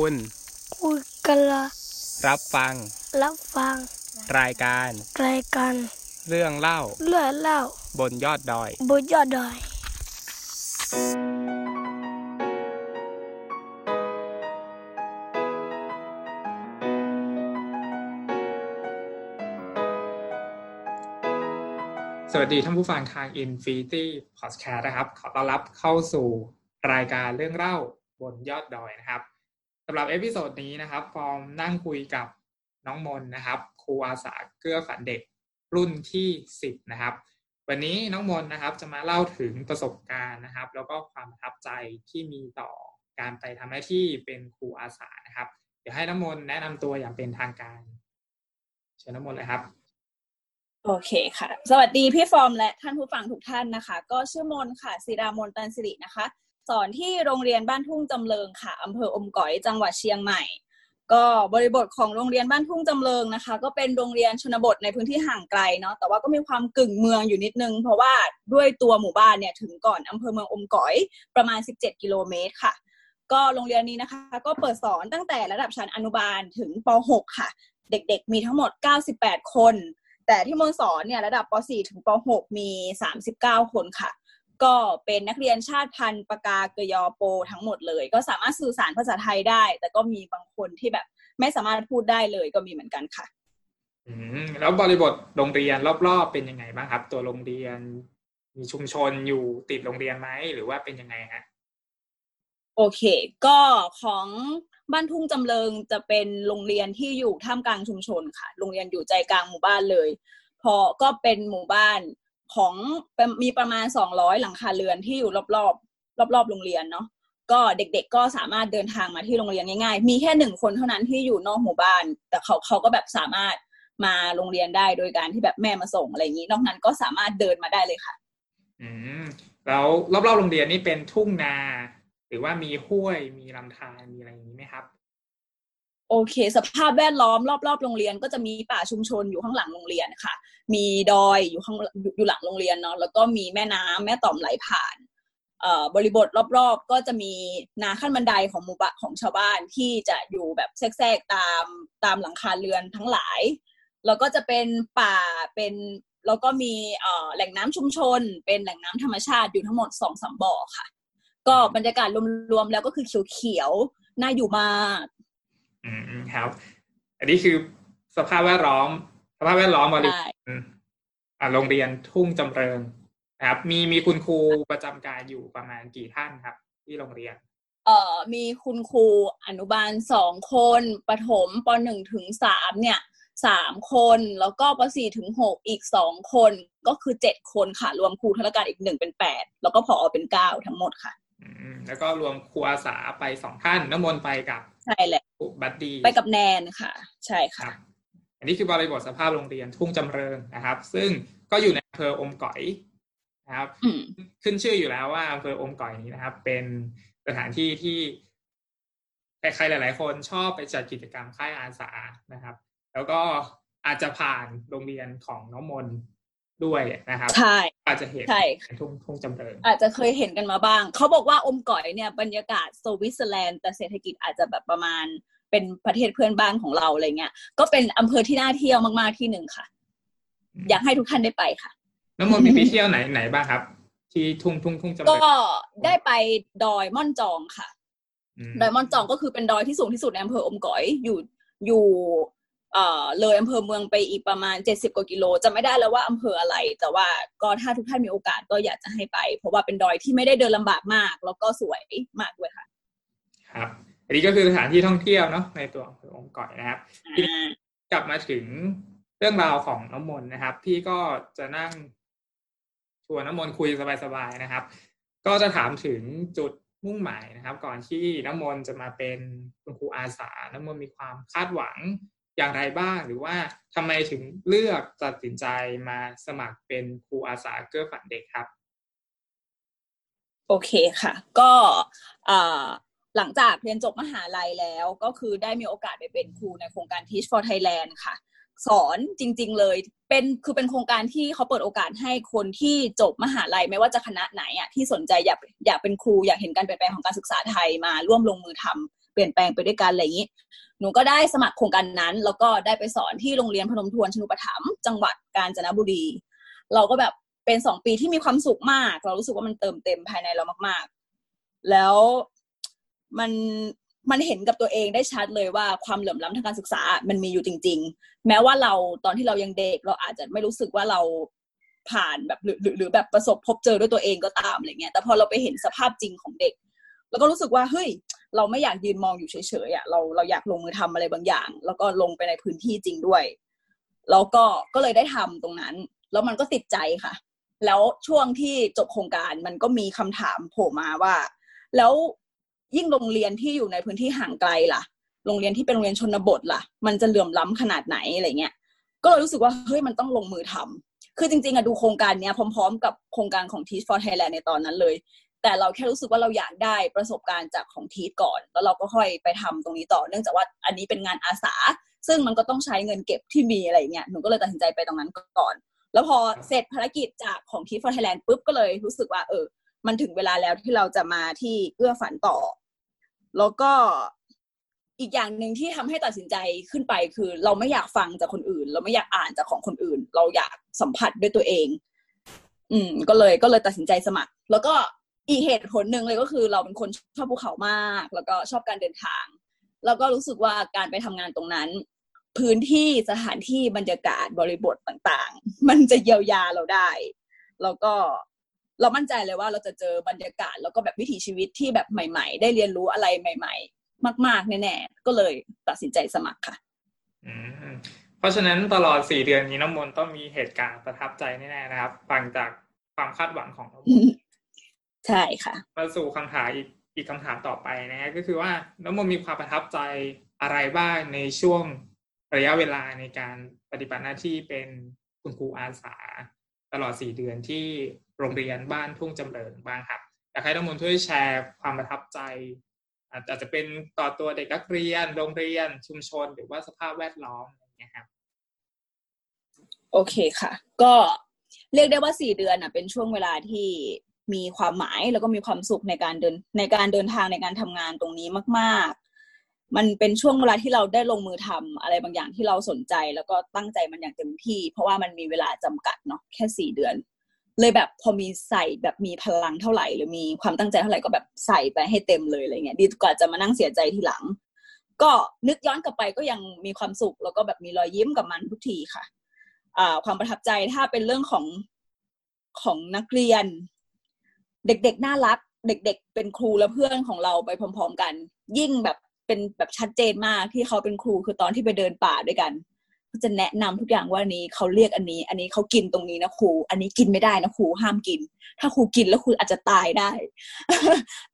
คุณ คุยกันละรับฟัง รับฟัง รายการ รายการ เรื่องเล่า เรื่องเล่า บนยอดดอย บนยอดดอย สวัสดีท่านผู้ฟังทาง Infinity Podcast นะครับ ขอต้อนรับเข้าสู่รายการเรื่องเล่าบนยอดดอยนะครับ สำหรับ episode นี้นะครับฟอร์มนั่งคุยกับน้องมลนะครับ ครูอาสาเกื้อฝันเด็กรุ่นที่10นะครับ วันนี้น้องมลนะครับจะมาเล่าถึงประสบการณ์นะครับ แล้วก็ความประทับใจที่มีต่อการไปทำหน้าที่เป็นครูอาสานะครับ เดี๋ยวให้น้องมลแนะนำตัวอย่างเป็นทางการ เชิญน้องมลเลยครับ โอเคค่ะ สวัสดีพี่ฟอร์มและท่านผู้ฟังทุกท่านนะคะ ก็ชื่อมลค่ะศิรามนตันสิรินะคะ สอนที่โรงเรียนบ้านทุ่งจำเริงค่ะอำเภออมก๋อยจังหวัดเชียงใหม่ ก็บริบทของโรงเรียนบ้านทุ่งจำเริงนะคะ ก็เป็นโรงเรียนชนบทในพื้นที่ห่างไกลเนาะแต่ว่าก็มีความกึ่งเมืองอยู่นิดนึง เพราะว่าด้วยตัวหมู่บ้านเนี่ยถึงก่อนอำเภอเมืองอมก๋อยประมาณ 17 กิโลเมตรค่ะ ก็โรงเรียนนี้นะคะ ก็เปิดสอนตั้งแต่ระดับชั้นอนุบาลถึงป .6 ค่ะ เด็กๆ มีทั้งหมด 98 คน แต่ที่มนสอนเนี่ยระดับป .4 ถึงป .6 มี 39 คนค่ะ ก็เป็นนักเรียนชาติพันธุ์ปากาเกยอโปทั้งหมดเลย ก็สามารถสื่อสารภาษาไทยได้ แต่ก็มีบางคนที่แบบไม่สามารถพูดได้เลยก็มีเหมือนกันค่ะอืมแล้วบริบทโรงเรียนรอบๆ เป็นยังไงบ้างครับ ตัวโรงเรียน มีชุมชนอยู่ติดโรงเรียนไหมหรือว่าเป็นยังไงฮะโอเค ก็ของบ้านทุ่งจำเริงจะเป็นโรงเรียนที่อยู่ท่ามกลางชุมชนค่ะ โรงเรียนอยู่ใจกลางหมู่บ้านเลย พอก็เป็นหมู่บ้าน ของมีประมาณสองร้อยหลังคาเรือนที่อยู่รอบๆ รอบๆ โรงเรียนเนาะก็เด็กๆก็สามารถเดินทางมาที่โรงเรียนง่ายๆ มีแค่หนึ่งคนเท่านั้นที่อยู่นอกหมู่บ้าน แต่เขาเขาก็แบบสามารถมาโรงเรียนได้โดยการที่แบบแม่มาส่งอะไรอย่างนี้ นอกนั้นก็สามารถเดินมาได้เลยค่ะ อืมแล้วรอบๆโรงเรียนนี่เป็นทุ่งนา หรือว่ามีห้วยมีลำธารมีอะไรอย่างนี้ไหมครับ โอเค สภาพแวดล้อมรอบๆโรงเรียน ก็จะมีป่าชุมชนอยู่ข้างหลังโรงเรียนค่ะ มีดอยอยู่ข้างอยู่หลังโรงเรียนเนาะแล้วก็มีแม่น้ำแม่ต่อมไหลผ่านบริบทรอบๆ ก็จะมีนาขั้นบันไดของหมู่บ้านของชาวบ้านที่จะอยู่แบบแทรกๆตามตามหลังคาเรือนทั้งหลาย แล้วก็จะเป็นป่าเป็นแล้วก็มีแหล่งน้ำชุมชน เป็นแหล่งน้ำธรรมชาติอยู่ทั้งหมดสองสามบ่อค่ะ ก็บรรยากาศรวมๆแล้วก็คือเขียวๆน่าอยู่มาก อืมครับ อันนี้คือสภาพแวดล้อม สภาพแวดล้อมบริบทใช่อ่าโรงเรียนทุ่งจำเริงนะครับ มีมีคุณครูประจำการอยู่ประมาณกี่ท่านครับ ที่โรงเรียน เอ่อมีคุณครูอนุบาลสองคนประถมปหนึ่งถึงสามเนี่ยสามคนแล้วก็ปสี่ถึงหกอีกสองคนก็คือเจ็ดคนค่ะ รวมครูธุรการอีกหนึ่งเป็นแปดแล้วก็ผอเป็นเก้าทั้งหมดค่ะอืมแล้วก็รวมครูอาสาไปสองท่านน้ำมนต์ไปกับ ใช่แหละบัดดี้ไปกับแนนค่ะ ใช่ครัค่ะบอันนี้คือบริบทสภาพโรงเรียนทุ่งจำเริงนะครับ ซึ่งก็อยู่ในอำเภออมก๋อยนะครับอืมขึ้นชื่ออยู่แล้วว่าอำเภออมก๋อยนี้นะครับ เป็นสถานที่ที่ใครๆหลาย ๆ คนชอบไปจัดกิจกรรมค่ายอาสานะครับ แล้วก็อาจจะผ่านโรงเรียนของน้องมน ด้วยนะครับใช่อาจจะเห็นใช่ทุ่งทุ่งจำเริงอาจจะเคยเห็นกันมาบ้าง เขาบอกว่าอมก๋อยเนี่ยบรรยากาศสวิตเซอร์แลนด์แต่เศรษฐกิจอาจจะแบบประมาณเป็นประเทศเพื่อนบ้านของเราอะไรเงี้ยก็เป็นอำเภอที่น่าเที่ยวมากๆที่หนึ่งค่ะ อยากให้ทุกท่านได้ไปค่ะน้องมนต์มีไปเที่ยวไหนไหนบ้างครับ ที่ทุ่งทุ่งทุ่งจำเริก็งได้ไปดอยม่อนจองค่ะอืมดอยม่อนจองก็คือเป็นดอยที่สูงที่สุดในอำเภออมก๋อยอยู่อยู่ เอ่อเลยอำเภอเมืองไปอีกประมาณเจ็ดสิบกว่ากิโลจะไม่ได้แล้วว่าอำเภออะไร แต่ว่าก็ถ้าทุกท่านมีโอกาสก็อยากจะให้ไป เพราะว่าเป็นดอยที่ไม่ได้เดินลำบากมาก แล้วก็สวยมากด้วยค่ะ ครับ อันนี้ก็คือสถานที่ท่องเที่ยวเนาะในตัวอำเภออมก๋อยนะครับทีนี้อ่ากลับมาถึงเรื่องราวของน้ำมนต์นะครับ พี่ก็จะนั่งชวนน้ำมนต์คุยสบายๆนะครับ ก็จะถามถึงจุดมุ่งหมายนะครับ ก่อนที่น้ำมนต์จะมาเป็นคุณครูอาสา น้ำมนต์มีความคาดหวัง อย่างไรบ้าง หรือว่าทำไมถึงเลือกตัดสินใจมาสมัครเป็นครูอาสาเกื้อฝันเด็กครับ โอเคค่ะ ก็หลังจากเรียนจบมหาลัยแล้วก็คือได้มีโอกาสไปเป็นครูในโครงการ Teach for Thailand ค่ะ สอนจริง ๆ เลยเป็นคือเป็นโครงการที่เขาเปิดโอกาสให้คนที่จบมหาลัยไม่ว่าจะคณะไหนอะที่สนใจอยากอยากเป็นครูอยากเห็นการเปลี่ยนแปลงของการศึกษาไทยมาร่วมลงมือทำ เปลี่ยนแปลงไปด้วยกันอะไรอย่างนี้หนูก็ได้สมัครโครงการนั้น แล้วก็ได้ไปสอนที่โรงเรียนพนมทวนชนุปถัมภ์จังหวัดกาญจนบุรี เราก็แบบเป็นสองปีที่มีความสุขมาก เรารู้สึกว่ามันเติมเต็มภายในเรามากๆ แล้วมันมันเห็นกับตัวเองได้ชัดเลยว่าความเหลื่อมล้ำทางการศึกษามันมีอยู่จริง ๆ แม้ว่าเราตอนที่เรายังเด็กเราอาจจะไม่รู้สึกว่าเราผ่านแบบหรือหรือหรือแบบประสบพบเจอด้วยตัวเองก็ตามอะไรเงี้ยแต่พอเราไปเห็นสภาพจริงของเด็ก แล้วก็รู้สึกว่าเฮ้ย เราไม่อยากยืนมองอยู่เฉยๆอะเราเราอยากลงมือทำอะไรบางอย่าง แล้วก็ลงไปในพื้นที่จริงด้วย แล้วก็ก็เลยได้ทำตรงนั้น แล้วมันก็ติดใจค่ะ แล้วช่วงที่จบโครงการมันก็มีคำถามโผล่มาว่า แล้วยิ่งโรงเรียนที่อยู่ในพื้นที่ห่างไกลล่ะ โรงเรียนที่เป็นโรงเรียนชนบทล่ะ มันจะเหลื่อมล้ำขนาดไหนอะไรเงี้ยก็เลยรู้สึกว่าเฮ้ยมันต้องลงมือทำคือจริงๆอะดูโครงการเนี้ยพร้อม ๆ กับโครงการของ Teach for Thailand ในตอนนั้นเลย แต่เราแค่รู้สึกว่าเราอยากได้ประสบการณ์จากของทีก่อน แล้วเราก็ค่อยไปทำตรงนี้ต่อ เนื่องจากว่าอันนี้เป็นงานอาสา ซึ่งมันก็ต้องใช้เงินเก็บที่มีอะไรเงี้ยหนูก็เลยตัดสินใจไปตรงนั้นก่อน แล้วพอเสร็จภารกิจจากของ Teach for Thailand ปุ๊บก็เลยรู้สึกว่า เออ มันถึงเวลาแล้วที่เราจะมาที่เอื้อฝันต่อ แล้วก็อีกอย่างหนึ่งที่ทำให้ตัดสินใจขึ้นไปคือ เราไม่อยากฟังจากคนอื่น เราไม่อยากอ่านจากของคนอื่น เราอยากสัมผัสด้วยตัวเอง อืม ก็เลยก็เลยตัดสินใจสมัคร แล้วก็ อีกเหตุผลหนึ่งเลยก็คือเราเป็นคนชอบภูเขามาก แล้วก็ชอบการเดินทาง แล้วก็รู้สึกว่าการไปทำงานตรงนั้น พื้นที่สถานที่บรรยากาศบริบทต่างๆ มันจะเยียวยาเราได้ แล้วก็เรามั่นใจเลยว่าเราจะเจอบรรยากาศ แล้วก็แบบวิถีชีวิตที่แบบใหม่ ๆ ได้เรียนรู้อะไรใหม่ ๆ มาก ๆ แน่ๆก็เลยตัดสินใจสมัครค่ะเพราะฉะนั้นตลอดสี่เดือนนี้น้ำมนต์ต้องมีเหตุการณ์ประทับใจแน่ๆนะครับ ฟังจากความคาดหวังของน้ำมน ใช่ค่ะมาสู่คำถามอีกอีกคำถามต่อไปนะฮะก็คือว่าน้ำมนต์มีความประทับใจอะไรบ้างในช่วงระยะเวลาในการปฏิบัติหน้าที่เป็นคุณครูอาสา ตลอดสี่เดือนที่โรงเรียนบ้านทุ่งจำเริญบ้างครับอยากให้น้ำมนต์ช่วยแชร์ความประทับใจอาจจะเป็นต่อตัวเด็กนักเรียน โรงเรียนชุมชนหรือว่าสภาพแวดล้อมอะไรอย่างเงี้ยครับโอเคค่ะ ก็เรียกได้ว่าสี่เดือนอะ เป็นช่วงเวลาที่ มีความหมายแล้วก็มีความสุขในการเดินในการเดินทางในการทำงานตรงนี้มากๆ มันเป็นช่วงเวลาที่เราได้ลงมือทำอะไรบางอย่างที่เราสนใจ แล้วก็ตั้งใจมันอย่างเต็มที่ เพราะว่ามันมีเวลาจำกัดเนาะแค่สี่เดือน เลยแบบพอมีใส่แบบมีพลังเท่าไหร่ หรือมีความตั้งใจเท่าไหร่ก็แบบใส่ไปให้เต็มเลยอะไรเงี้ยดีกว่าจะมานั่งเสียใจทีหลัง ก็นึกย้อนกลับไปก็ยังมีความสุข แล้วก็แบบมีรอยยิ้มกับมันทุกทีค่ะอ่าความประทับใจถ้าเป็นเรื่องของของนักเรียน เด็กๆน่ารัก เด็ก ๆ เป็นครูและเพื่อนของเราไปพร้อม ๆ กัน ยิ่งแบบเป็นแบบชัดเจนมากที่เขาเป็นครูคือตอนที่ไปเดินป่าด้วยกันก็จะแนะนำทุกอย่างว่าอันนี้เขาเรียกอันนี้ อันนี้เขากินตรงนี้นะครู อันนี้กินไม่ได้นะครูห้ามกิน ถ้าครูกินแล้วครูอาจจะตายได้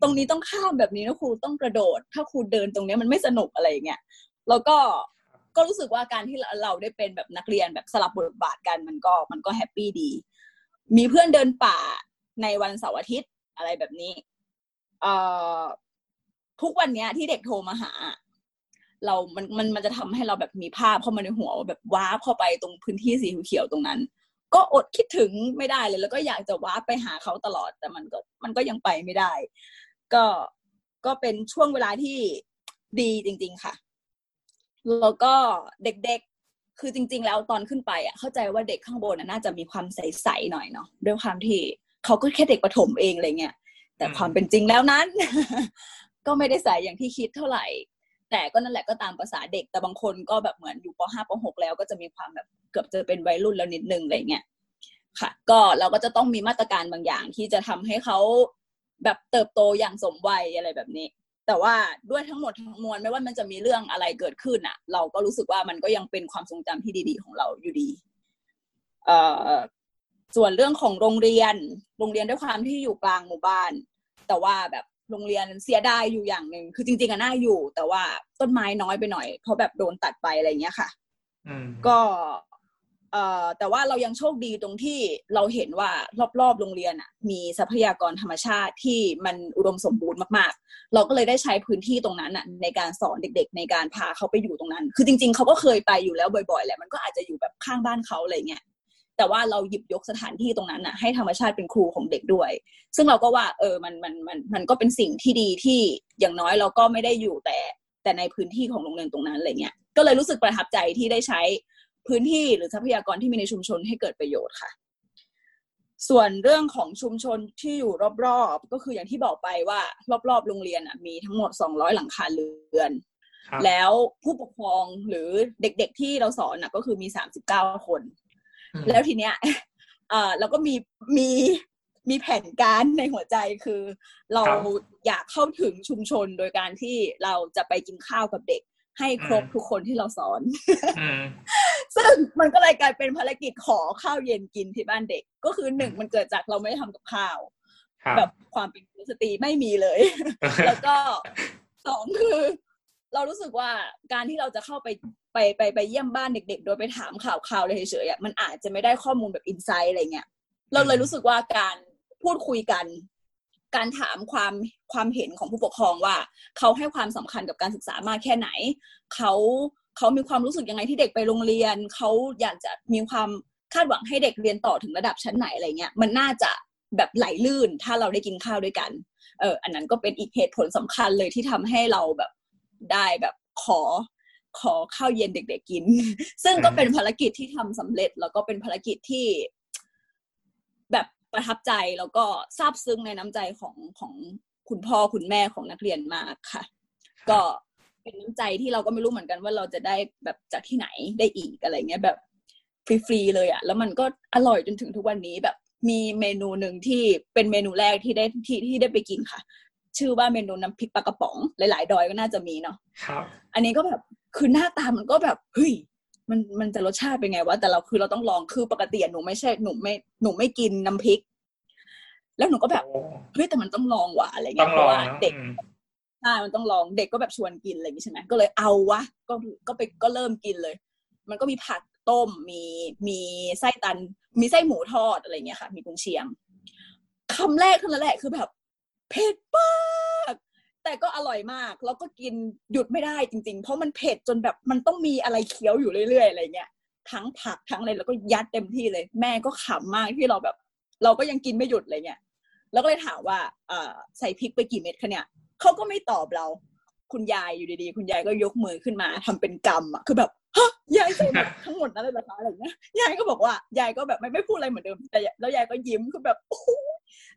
ตรงนี้ต้องข้ามแบบนี้นะครูต้องกระโดด ถ้าครูเดินตรงนี้มันไม่สนุกอะไรอย่างเงี้ยแล้วก็ก็รู้สึกว่าการที่เราได้เป็นแบบนักเรียนแบบสลับบทบาทกันมันก็มันก็แฮปปี้ดี มีเพื่อนเดินป่า ในวันเสาร์อาทิตย์อะไรแบบนี้ เอ่อทุกวันเนี้ยที่เด็กโทรมาหา เรา มัน มัน มันจะทำให้เราแบบมีภาพเข้ามาในหัวแบบว้าเข้าไปตรงพื้นที่สีเขียวตรงนั้น ก็อดคิดถึงไม่ได้เลย แล้วก็อยากจะว้าไปหาเขาตลอด แต่มันก็ มันก็ยังไปไม่ได้ ก็ ก็เป็นช่วงเวลาที่ดีจริง ๆ ค่ะ แล้วก็เด็กๆ คือจริง ๆ แล้วตอนขึ้นไปอะ เข้าใจว่าเด็กข้างบนน่าจะมีความใสๆหน่อยเนาะ ด้วยความที่ เขาก็แค่เด็กประถมเองอะไรเงี้ยแต่ความเป็นจริงแล้วนั้น ก็ไม่ได้ใสอย่างที่คิดเท่าไหร่ แต่ก็นั่นแหละก็ตามภาษาเด็ก แต่บางคนก็แบบเหมือนอยู่ป .5 ป .6 แล้วก็จะมีความแบบเกือบจะเป็นวัยรุ่นแล้วนิดนึงอะไรเงี้ยค่ะ ก็เราก็จะต้องมีมาตรการบางอย่างที่จะทำให้เขาแบบเติบโตอย่างสมวัยอะไรแบบนี้ แต่ว่าด้วยทั้งหมดทั้งมวลไม่ว่ามันจะมีเรื่องอะไรเกิดขึ้นอะ เราก็รู้สึกว่ามันก็ยังเป็นความทรงจำที่ดี ๆ ของเราอยู่ดี เอ่อ ส่วนเรื่องของโรงเรียน โรงเรียนด้วยความที่อยู่กลางหมู่บ้าน แต่ว่าแบบโรงเรียนเสียดายอยู่อย่างหนึ่งคือจริงๆอะน่าอยู่ แต่ว่าต้นไม้น้อยไปหน่อย เพราะแบบโดนตัดไปอะไรเงี้ยค่ะอืมก็เอ่อแต่ว่าเรายังโชคดีตรงที่เราเห็นว่ารอบๆโรงเรียนอะ มีทรัพยากรธรรมชาติที่มันอุดมสมบูรณ์มากๆ เราก็เลยได้ใช้พื้นที่ตรงนั้นอะ ในการสอนเด็ก ๆ ในการพาเขาไปอยู่ตรงนั้น คือจริง ๆเขาก็เคยไปอยู่แล้วบ่อยๆแหละมันก็อาจจะอยู่แบบข้างบ้านเขาอะไรเงี้ย แต่ว่าเราหยิบยกสถานที่ตรงนั้นน่ะให้ธรรมชาติเป็นครูของเด็กด้วย ซึ่งเราก็ว่าเออมันมันมันมันก็เป็นสิ่งที่ดีที่อย่างน้อยเราก็ไม่ได้อยู่แต่แต่ในพื้นที่ของโรงเรียนตรงนั้นอะไรเงี้ยก็เลยรู้สึกประทับใจที่ได้ใช้พื้นที่หรือทรัพยากรที่มีในชุมชนให้เกิดประโยชน์ค่ะ ส่วนเรื่องของชุมชนที่อยู่รอบๆ ก็คืออย่างที่บอกไปว่า รอบๆ โรงเรียนอะมีทั้งหมด 200 หลังคาเรือนครับแล้วผู้ปกครองหรือเด็กๆที่เราสอนน่ะก็คือมี 39 คนอืม แล้วทีเนี้ยเอ่อเราก็มีมีมีแผนการในหัวใจคือ เราอยากเข้าถึงชุมชนโดยการที่เราจะไปกินข้าวกับเด็ก ให้ครบทุกคนที่เราสอนอืมซึ่งมันก็เลยกลายเป็นภารกิจขอข้าวเย็นกินที่บ้านเด็ก ก็คือหนึ่งมันเกิดจากเราไม่ได้ทำกับข้าวครับแบบความเป็นกุลสตรีไม่มีเลย แล้วก็สองคือ เรารู้สึกว่าการที่เราจะเข้าไปไปไปไปเยี่ยมบ้านเด็ก ๆ โดยไปถามข่าวข่าวเลยเฉยๆอะมันอาจจะไม่ได้ข้อมูลแบบอินไซต์อะไรเงี้ยเราเลยรู้สึกว่าการพูดคุยกัน การถามความความเห็นของผู้ปกครองว่า เขาให้ความสำคัญกับการศึกษามากแค่ไหน เขาเขามีความรู้สึกยังไงที่เด็กไปโรงเรียน เขาอยากจะมีความคาดหวังให้เด็กเรียนต่อถึงระดับชั้นไหนอะไรเงี้ยมันน่าจะแบบไหลลื่นถ้าเราได้กินข้าวด้วยกัน เอออันนั้นก็เป็นอีกเหตุผลสำคัญเลยที่ทำให้เราแบบ ได้แบบขอขอข้าวเย็นเด็กๆกิน ซึ่งก็เป็นภารกิจที่ทำสำเร็จ แล้วก็เป็นภารกิจที่ แบบประทับใจแล้วก็ซาบซึ้งในน้ำใจของของคุณพ่อคุณแม่ของนักเรียนมากค่ะ ก็เป็นน้ำใจที่เราก็ไม่รู้เหมือนกันว่าเราจะได้แบบจากที่ไหนได้อีกอะไรเงี้ยแบบฟรีๆเลยอะแล้วมันก็อร่อยจนถึงทุกวันนี้แบบมีเมนูหนึ่งที่เป็นเมนูแรกที่ได้ที่ที่ได้ไปกินค่ะ ชื่อว่าเมนูน้ำพริกปลากระป๋อง หลาย ๆ ดอยก็น่าจะมีเนาะครับอันนี้ก็แบบคือหน้าตามันก็แบบเฮ้ยมันมันจะรสชาติเป็นไงวะแต่เราคือเราต้องลองคือปกติอะหนูไม่ใช่หนูไม่หนูไม่กินน้ำพริก แล้วหนูก็แบบโอ้เฮ้ยแต่มันต้องลองว่ะอะไรต้เงี้องยเพลอราะงว่าเนอะเด็กอืมใช่มันต้องลองเด็กก็แบบชวนกินอะไรอย่างงี้ใช่ไหมก็เลยเอาวะก็ก็ไปก็เริ่มกินเลย มันก็มีผักต้มมีมีไส้ตัน มีไส้หมูทอดอะไรเงี้ยค่ะ มีกุนเชียงคำแรกเท่านั้นแหละคือแบบ เผ็ดมากแต่ก็อร่อยมาก แล้วก็กินหยุดไม่ได้จริง ๆ เพราะมันเผ็ดจนแบบมันต้องมีอะไรเคี้ยวอยู่เรื่อยๆอะไรเงี้ยทั้งผักทั้งอะไรแล้วก็ยัดเต็มที่เลย แม่ก็ขำมากที่เราแบบ เราก็ยังกินไม่หยุดอะไรเงี้ยแล้วก็เลยถามว่าเอ่อใส่พริกไปกี่เม็ดคะเนี่ยเขาก็ไม่ตอบเรา คุณยายอยู่ดีๆ คุณยายก็ยกมือขึ้นมาทำเป็นกรรมอะคือแบบฮะยายใส่หมดทั้งหมดนั้นเลยเหรอคะอะไรเงี้ยยายก็บอกว่ายายก็แบบไม่ไม่พูดอะไรเหมือนเดิมแต่แล้วยายก็ยิ้มคือแบบโอ้โห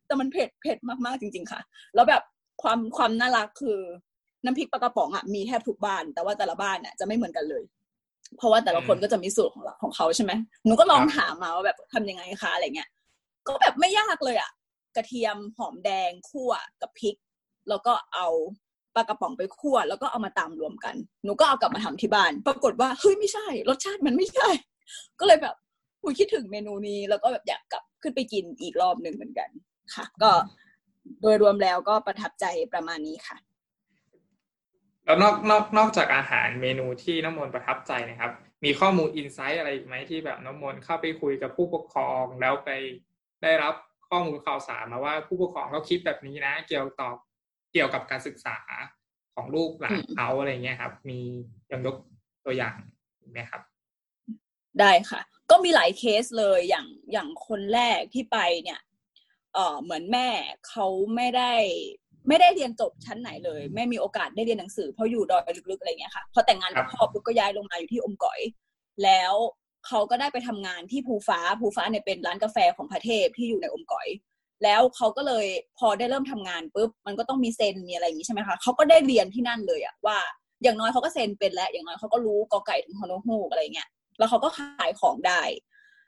แต่มันเผ็ดเผ็ดมากๆจริง ๆ ค่ะ แล้วแบบความความน่ารักคือน้ำพริกปลากระป๋องอะมีแทบทุกบ้าน แต่ว่าแต่ละบ้านเนี่ยจะไม่เหมือนกันเลย เพราะว่าแต่ละคนก็จะมีสูตรของเราของเขาใช่ไหมหนูก็ลองถามมาว่าแบบทำยังไงคะอะไรเงี้ยก็แบบไม่ยากเลยอะกระเทียมหอมแดงคั่วกับพริก แล้วก็เอาปลากระป๋องไปคั่วแล้วก็เอามาตำรวมกัน หนูก็เอากลับมาทำที่บ้าน ปรากฏว่าเฮ้ยไม่ใช่ รสชาติมันไม่ใช่ ก็เลยแบบ อุยคิดถึงเมนูนี้ แล้วก็แบบอยากกลับขึ้นไปกินอีกรอบหนึ่งเหมือนกัน ค่ะ ก็โดยรวมแล้วก็ประทับใจประมาณนี้ค่ะ แล้วนอกนอกนอกจากอาหารเมนูที่น้ำมนต์ประทับใจนะครับ มีข้อมูลอินไซต์อะไรอีกไหมที่แบบน้ำมนต์เข้าไปคุยกับผู้ปกครองแล้วไปได้รับข้อมูลข่าวสารมาว่าผู้ปกครองเขาคิดแบบนี้นะ เกี่ยวตอบเกี่ยวกับการศึกษาของลูกหลานเขาอะไรเงี้ยครับ มียังยกตัวอย่างไหมครับ ได้ค่ะ ก็มีหลายเคสเลยอย่างอย่างคนแรกที่ไปเนี่ยเออเหมือนแม่เขาไม่ได้ไม่ได้เรียนจบชั้นไหนเลย ไม่มีโอกาสได้เรียนหนังสือเพราะอยู่ดอยลึกๆอะไรเงี้ยค่ะพอแต่งงานกับครับพ่อปุ๊บก็ย้ายลงมาอยู่ที่อมก๋อย แล้วเขาก็ได้ไปทำงานที่ภูฟ้าภูฟ้าเนี่ยเป็นร้านกาแฟของพระเทพที่อยู่ในอมก๋อย แล้วเขาก็เลยพอได้เริ่มทำงานปุ๊บมันก็ต้องมีเซ็นมีอะไรอย่างนี้ใช่ไหมคะเขาก็ได้เรียนที่นั่นเลยอะว่า อย่างน้อยเขาก็เซ็นเป็นแล้วอย่างน้อยเขาก็รู้กอไก่ถึงฮอนฮูกอะไรเงี้ย แล้วเขาก็ขายของได้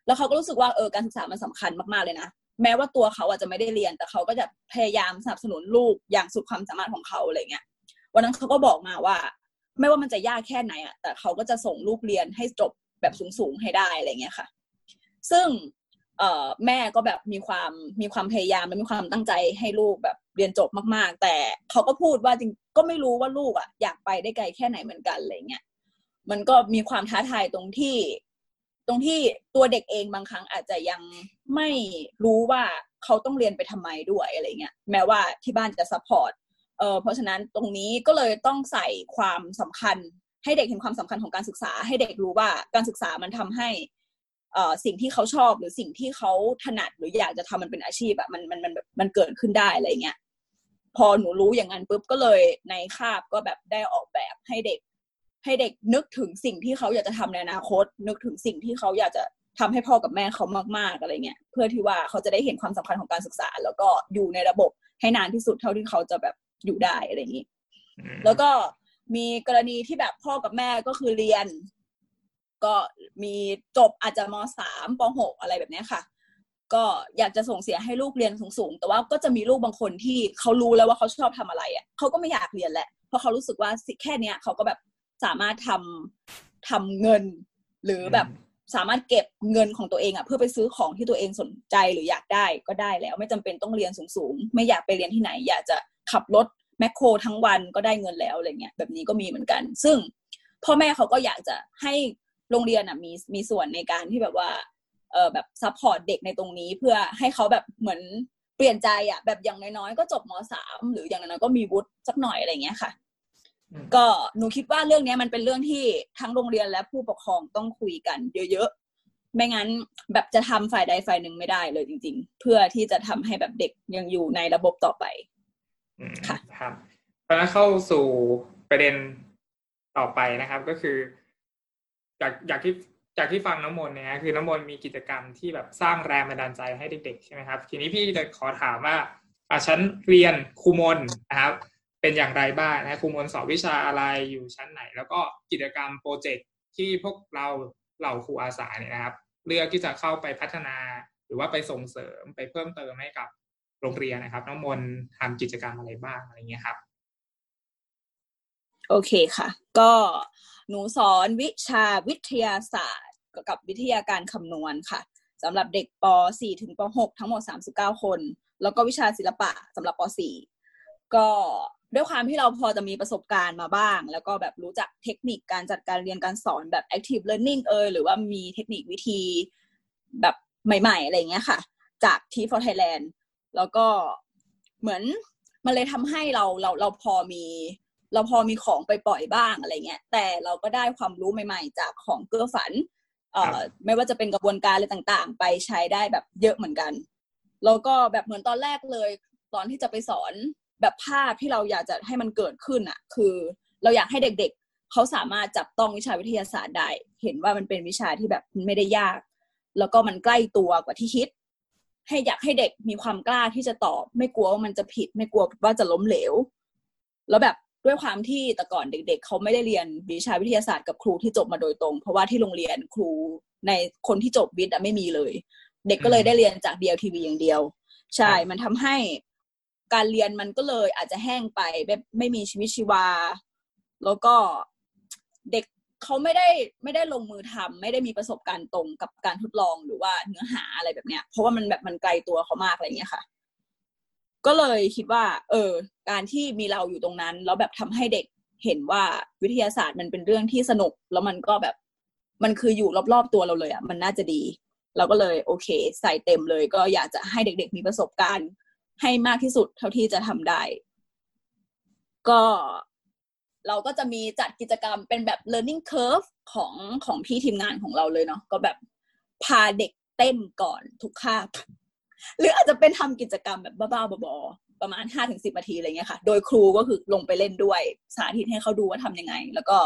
แล้วเขาก็รู้สึกว่าเออการศึกษามันสำคัญมากๆเลยนะแม้ว่าตัวเขาอาจจะไม่ได้เรียน แต่เขาก็จะพยายามสนับสนุนลูกอย่างสุดความสามารถของเขาอะไรเงี้ยวันนั้นเขาก็บอกมาว่า ไม่ว่ามันจะยากแค่ไหนอะแต่เขาก็จะส่งลูกเรียนให้จบแบบสูงๆให้ได้อะไรเงี้ยค่ะ ซึ่งเอ่อแม่ก็แบบมีความมีความพยายามและมีความตั้งใจให้ลูกแบบเรียนจบมาก ๆ แต่เขาก็พูดว่าจริงก็ไม่รู้ว่าลูกอะอยากไปได้ไกลแค่ไหนเหมือนกันอะไรเงี้ย มันก็มีความท้าทายตรงที่ ตรงที่ตัวเด็กเองบางครั้งอาจจะยังไม่รู้ว่าเขาต้องเรียนไปทำไมด้วยอะไรเงี้ยแม้ว่าที่บ้านจะ support เออเพราะฉะนั้นตรงนี้ก็เลยต้องใส่ความสำคัญ ให้เด็กเห็นความสำคัญของการศึกษา ให้เด็กรู้ว่าการศึกษามันทำให้เอ่อสิ่งที่เขาชอบหรือสิ่งที่เขาถนัดหรืออยากจะทำมันเป็นอาชีพอะมันมันมันแบบมันเกิดขึ้นได้อะไรเงี้ยพอหนูรู้อย่างนั้นปุ๊บก็เลยในคาบก็แบบได้ออกแบบให้เด็ก ให้เด็กนึกถึงสิ่งที่เขาอยากจะทำในอนาคต นึกถึงสิ่งที่เขาอยากจะทำให้พ่อกับแม่เขามากๆอะไรเงี้ยเพื่อที่ว่าเขาจะได้เห็นความสำคัญของการศึกษา แล้วก็อยู่ในระบบให้นานที่สุดเท่าที่เขาจะแบบอยู่ได้อะไรอย่างนี้อืมแล้วก็มีกรณีที่แบบพ่อกับแม่ก็คือเรียน ก็มีจบอาจจะมสามปหกอะไรแบบเนี้ยค่ะ ก็อยากจะส่งเสียให้ลูกเรียนสูงๆแต่ว่าก็จะมีลูกบางคนที่เขารู้แล้วว่าเขาชอบทำอะไรอะเขาก็ไม่อยากเรียนแหละเพราะเขารู้สึกว่าสิแค่เนี้ยเขาก็แบบ สามารถทำทำเงิน หรือแบบสามารถเก็บเงินของตัวเองอะเพื่อไปซื้อของที่ตัวเองสนใจหรืออยากได้ก็ได้แล้ว ไม่จำเป็นต้องเรียนสูงๆ ไม่อยากไปเรียนที่ไหน อยากจะขับรถแมคโครทั้งวันก็ได้เงินแล้วอะไรเงี้ยแบบนี้ก็มีเหมือนกัน ซึ่งพ่อแม่เขาก็อยากจะให้โรงเรียนอะมีมีส่วนในการที่แบบว่าเออแบบ support เด็กในตรงนี้เพื่อให้เขาแบบเหมือนเปลี่ยนใจอะแบบอย่างน้อยๆก็จบมสามหรืออย่างน้อยๆก็มีวุฒิสักหน่อยอะไรเงี้ยค่ะอืม ก็หนูคิดว่าเรื่องเนี้ยมันเป็นเรื่องที่ทั้งโรงเรียนและผู้ปกครองต้องคุยกันเยอะๆ ไม่งั้นแบบจะทำฝ่ายใดฝ่ายหนึ่งไม่ได้เลยจริง ๆ เพื่อที่จะทำให้แบบเด็กยังอยู่ในระบบต่อไปอืมค่ะครับเพราะฉะนั้นเข้าสู่ประเด็นต่อไปนะครับ ก็คือ จากจากที่จากที่ฟังน้ำมนต์เนี่ยคือน้ำมนต์มีกิจกรรมที่แบบสร้างแรงบันดาลใจให้เด็กๆใช่ไหมครับ ทีนี้พี่จะขอถามว่าอะฉันเรียนครูมนนะครับ เป็นอย่างไรบ้างนะครูมนสอนวิชาอะไรอยู่ชั้นไหน แล้วก็กิจกรรมโปรเจกต์ที่พวกเราเหล่าครูอาสาเนี่ยนะครับ เลือกที่จะเข้าไปพัฒนา หรือว่าไปส่งเสริมไปเพิ่มเติมให้กับโรงเรียนนะครับ น้องมนทำกิจกรรมอะไรบ้างอะไรเงี้ยครับ โอเคค่ะ ก็หนูสอนวิชาวิทยาศาสตร์กับวิทยาการคำนวณค่ะสำหรับเด็กป .4 ถึงป .6 ทั้งหมด 39 คน แล้วก็วิชาศิลปะสำหรับป .4 ก็ ด้วยความที่เราพอจะมีประสบการณ์มาบ้าง แล้วก็แบบรู้จักเทคนิคการจัดการเรียนการสอนแบบ active learning เอยหรือว่ามีเทคนิควิธีแบบใหม่ๆ อะไรเงี้ยค่ะ จาก T for Thailand แล้วก็เหมือนมันเลยทำให้เราเราเราพอมี เราพอมีของไปปล่อยบ้างอะไรเงี้ย แต่เราก็ได้ความรู้ใหม่ ๆ จากของเกื้อฝันเอ่อไม่ว่าจะเป็นกระบวนการอะไรต่างๆ ไปใช้ได้แบบเยอะเหมือนกัน แล้วก็แบบเหมือนตอนแรกเลย ตอนที่จะไปสอน แบบภาพที่เราอยากจะให้มันเกิดขึ้นอะคือเราอยากให้เด็กๆ เขาสามารถจับต้องวิชาวิทยาศาสตร์ได้ เห็นว่ามันเป็นวิชาที่แบบมันไม่ได้ยาก แล้วก็มันใกล้ตัวกว่าที่คิด ให้อยากให้เด็กมีความกล้าที่จะตอบ ไม่กลัวว่ามันจะผิด ไม่กลัวว่าจะล้มเหลว แล้วแบบด้วยความที่แต่ก่อนเด็ก ๆ เขาไม่ได้เรียนวิชาวิทยาศาสตร์กับครูที่จบมาโดยตรง เพราะว่าที่โรงเรียนครูในคนที่จบวิทย์อะไม่มีเลย เด็กก็เลยได้เรียนจาก DLTV อย่างเดียว ใช่ มันทำให้ การเรียนมันก็เลยอาจจะแห้งไปแบบไม่มีชีวิตชีวา แล้วก็เด็กเขาไม่ได้ไม่ได้ลงมือทำไม่ได้มีประสบการณ์ตรงกับการทดลองหรือว่าเนื้อหาอะไรแบบเนี้ย เพราะว่ามันแบบมันไกลตัวเขามากอะไรเงี้ยค่ะ ก็เลยคิดว่า เออ การที่มีเราอยู่ตรงนั้น แล้วแบบทำให้เด็กเห็นว่าวิทยาศาสตร์มันเป็นเรื่องที่สนุก แล้วมันก็แบบมันคืออยู่รอบๆตัวเราเลยอะมันน่าจะดี เราก็เลยโอเค ใส่เต็มเลย ก็อยากจะให้เด็ก ๆ มีประสบการณ์ ให้มากที่สุดเท่าที่จะทำได้ ก็เราก็จะมีจัดกิจกรรมเป็นแบบ learning curve ของของพี่ทีมงานของเราเลยเนาะก็แบบพาเด็กเต้นก่อนทุกคาบ หรืออาจจะเป็นทำกิจกรรมแบบบ้าๆบอๆประมาณห้าถึงสิบนาทีอะไรเงี้ยค่ะ โดยครูก็คือลงไปเล่นด้วย สาธิตให้เขาดูว่าทำยังไง แล้วก็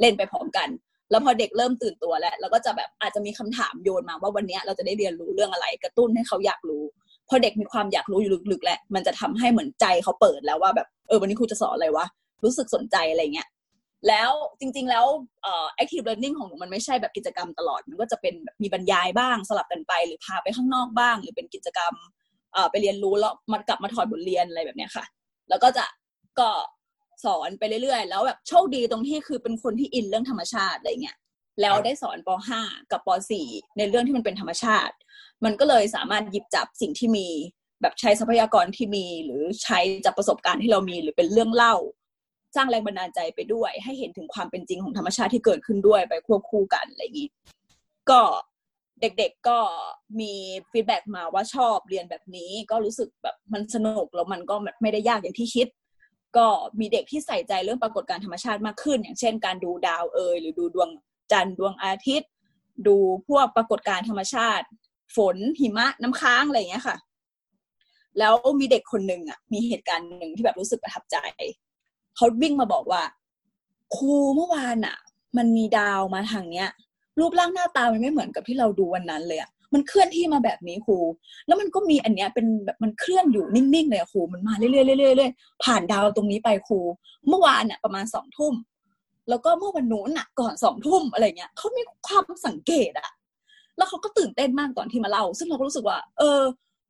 เล่นไปพร้อมกัน แล้วพอเด็กเริ่มตื่นตัวแล้วเราก็จะแบบอาจจะมีคำถามโยนมาว่าวันนี้เราจะได้เรียนรู้เรื่องอะไร กระตุ้นให้เขาอยากรู้ พอเด็กมีความอยากรู้อยู่ลึกๆแหละมันจะทำให้เหมือนใจเขาเปิดแล้วว่าแบบเออวันนี้ครูจะสอนอะไรวะรู้สึกสนใจอะไรเงี้ยแล้วจริง ๆ แล้วเอ่อ active learning ของหนูมันไม่ใช่แบบกิจกรรมตลอด มันก็จะเป็นมีบรรยายบ้างสลับกันไป หรือพาไปข้างนอกบ้าง หรือเป็นกิจกรรมเอ่อไปเรียนรู้แล้วมันกลับมาถอดบทเรียนอะไรแบบเนี้ยค่ะ แล้วก็จะก็สอนไปเรื่อยๆ แล้วแบบโชคดีตรงที่คือเป็นคนที่อินเรื่องธรรมชาติอะไรเงี้ย แล้วได้สอนป .5 กับป .4 ในเรื่องที่มันเป็นธรรมชาติ มันก็เลยสามารถหยิบจับสิ่งที่มี แบบใช้ทรัพยากรที่มี หรือใช้จากประสบการณ์ที่เรามีหรือเป็นเรื่องเล่า สร้างแรงบันดาลใจไปด้วย ให้เห็นถึงความเป็นจริงของธรรมชาติที่เกิดขึ้นด้วยไปควบคู่กันอะไรอย่างนี้ก็เด็กๆก็มีfeedback มาว่าชอบเรียนแบบนี้ ก็รู้สึกแบบมันสนุกแล้วมันก็แบบไม่ได้ยากอย่างที่คิด ก็มีเด็กที่ใส่ใจเรื่องปรากฏการณ์ธรรมชาติมากขึ้น อย่างเช่น การดูดาวเอยหรือดูดวง จันทร์ดวงอาทิตย์ ดูพวกปรากฏการณ์ธรรมชาติ ฝนหิมะน้ำค้างอะไรอย่างเงี้ยค่ะ แล้วมีเด็กคนหนึ่งอะ มีเหตุการณ์หนึ่งที่แบบรู้สึกประทับใจเขาวิ่งมาบอกว่า ครูเมื่อวานอะ มันมีดาวมาทางเนี้ย รูปร่างหน้าตามันไม่เหมือนกับที่เราดูวันนั้นเลยอะมันเคลื่อนที่มาแบบนี้ครู แล้วมันก็มีอันเนี้ยเป็นแบบมันเคลื่อนอยู่นิ่งๆเลยอะครู มันมาเรื่อยๆเรื่อยๆเรื่อยๆผ่านดาวตรงนี้ไปครู เมื่อวานอะประมาณสองทุ่ม แล้วก็เมื่อวันนู้นอะก่อนสองทุ่มอะไรเงี้ยเขามีความสังเกตอะแล้วเขาก็ตื่นเต้นมากตอนที่มาเล่า ซึ่งเราก็รู้สึกว่า เออ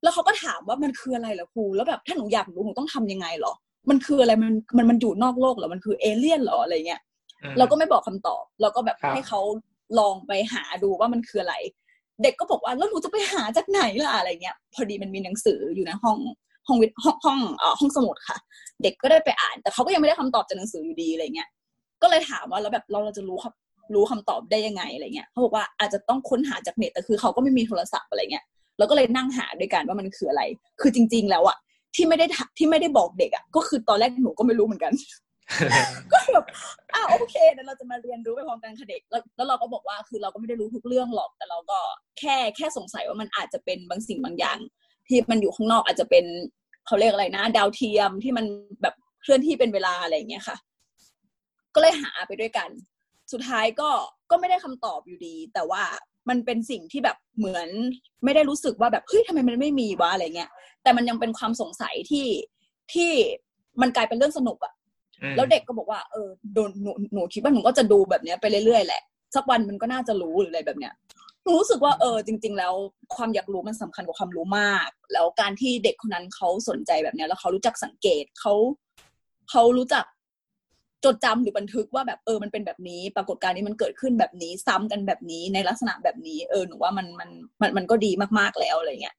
แล้วเขาก็ถามว่ามันคืออะไรเหรอครู แล้วแบบถ้าหนูอยากรู้หนูต้องทำยังไงเหรอ มันคืออะไรมันมันมันอยู่นอกโลกเหรอมันคือเอเลี่ยนเหรออะไรเงี้ยอืมเราก็ไม่บอกคำตอบ เราก็แบบครับให้เขาลองไปหาดูว่ามันคืออะไร เด็กก็บอกว่าแล้วหนูจะไปหาจากไหนล่ะอะไรเงี้ย พอดีมันมีหนังสืออยู่ในห้องห้องวิทย์ห้องห้องเอ่อห้องสมุดค่ะ เด็กก็ได้ไปอ่าน แต่เขาก็ยังไม่ได้คำตอบจากหนังสืออยู่ดีอะไรเงี้ย ก็เลยถามว่าแล้วแบบเราเราจะรู้ครับรู้คำตอบได้ยังไงอะไรเงี้ยเขาบอกว่าอาจจะต้องค้นหาจากเน็ตแต่คือเขาก็ไม่มีโทรศัพท์อะไรเงี้ยเราก็เลยนั่งหาด้วยกันว่ามันคืออะไร คือจริง ๆ แล้วอะที่ไม่ได้ถที่ไม่ได้บอกเด็กอะก็คือตอนแรกหนูก็ไม่รู้เหมือนกัน ก็แบบอ่าโอเคเดี๋ยวเราจะมาเรียนรู้ไปพร้อมกันค่ะเด็กแล้วแล้วเราก็บอกว่าคือเราก็ไม่ได้รู้ทุกเรื่องหรอก แต่เราก็แค่แค่สงสัยว่ามันอาจจะเป็นบางสิ่งบางอย่าง ที่มันอยู่ข้างนอกอาจจะเป็นเขาเรียกอะไรนะ ดาวเทียมที่มันแบบเคลื่อนที่เป็นเวลาอะไรอย่างเงี้ยค่ะ ก็เลยหาไปด้วยกัน สุดท้ายก็ก็ไม่ได้คำตอบอยู่ดี แต่ว่ามันเป็นสิ่งที่แบบเหมือนไม่ได้รู้สึกว่าแบบเฮ้ยทำไมมันไม่มีวะอะไรเงี้ย แต่มันยังเป็นความสงสัยที่ที่มันกลายเป็นเรื่องสนุกอะอืมแล้วเด็กก็บอกว่าเออโดนหนูหนูคิดว่าหนูก็จะดูแบบเนี้ยไปเรื่อยๆแหละสักวันมันก็น่าจะรู้หรืออะไรแบบเนี้ยหนูรู้สึกว่าเออจริง ๆ แล้วความอยากรู้มันสำคัญกว่าความรู้มาก แล้วการที่เด็กคนนั้นเขาสนใจแบบเนี้ยแล้วเขารู้จักสังเกตเขาเขารู้จัก จดจำหรือบันทึกว่าแบบเออมันเป็นแบบนี้ ปรากฏการณ์นี้มันเกิดขึ้นแบบนี้ซ้ำกันแบบนี้ในลักษณะแบบนี้ เออหนูว่ามันมันมันมันก็ดีมากๆแล้วอะไรเงี้ย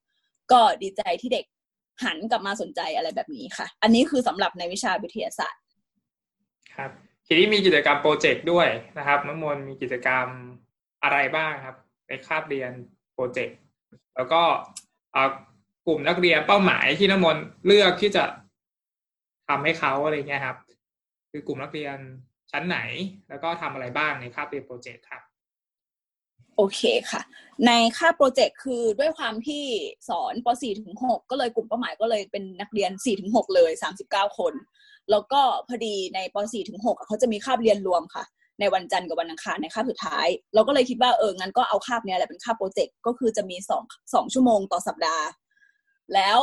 ก็ดีใจที่เด็กหันกลับมาสนใจอะไรแบบนี้ค่ะ อันนี้คือสำหรับในวิชาวิทยาศาสตร์ ครับ ทีนี้มีกิจกรรม project ด้วยนะครับน้องมลมีกิจกรรมอะไรบ้างครับ ในคาบเรียน project แล้วก็เออกลุ่มนักเรียนเป้าหมายที่น้องมลเลือกที่จะทำให้เขาอะไรเงี้ยครับ คือกลุ่มนักเรียนชั้นไหน แล้วก็ทำอะไรบ้างในคาบเรียน project ครับโอเคค่ะ ในคาบ project คือด้วยความที่สอนป .4 ถึง6ก็เลยกลุ่มเป้าหมายก็เลยเป็นนักเรียน4ถึง6เลย 39 คน แล้วก็พอดีในป .4 ถึง6เขาจะมีคาบเรียนรวมค่ะ ในวันจันทร์กับวันอังคารในคาบสุดท้าย เราก็เลยคิดว่าเอองั้นก็เอาคาบเนี้ยแหละเป็นคาบ project ก็คือจะมีสองสองชั่วโมงต่อสัปดาห์ แล้ว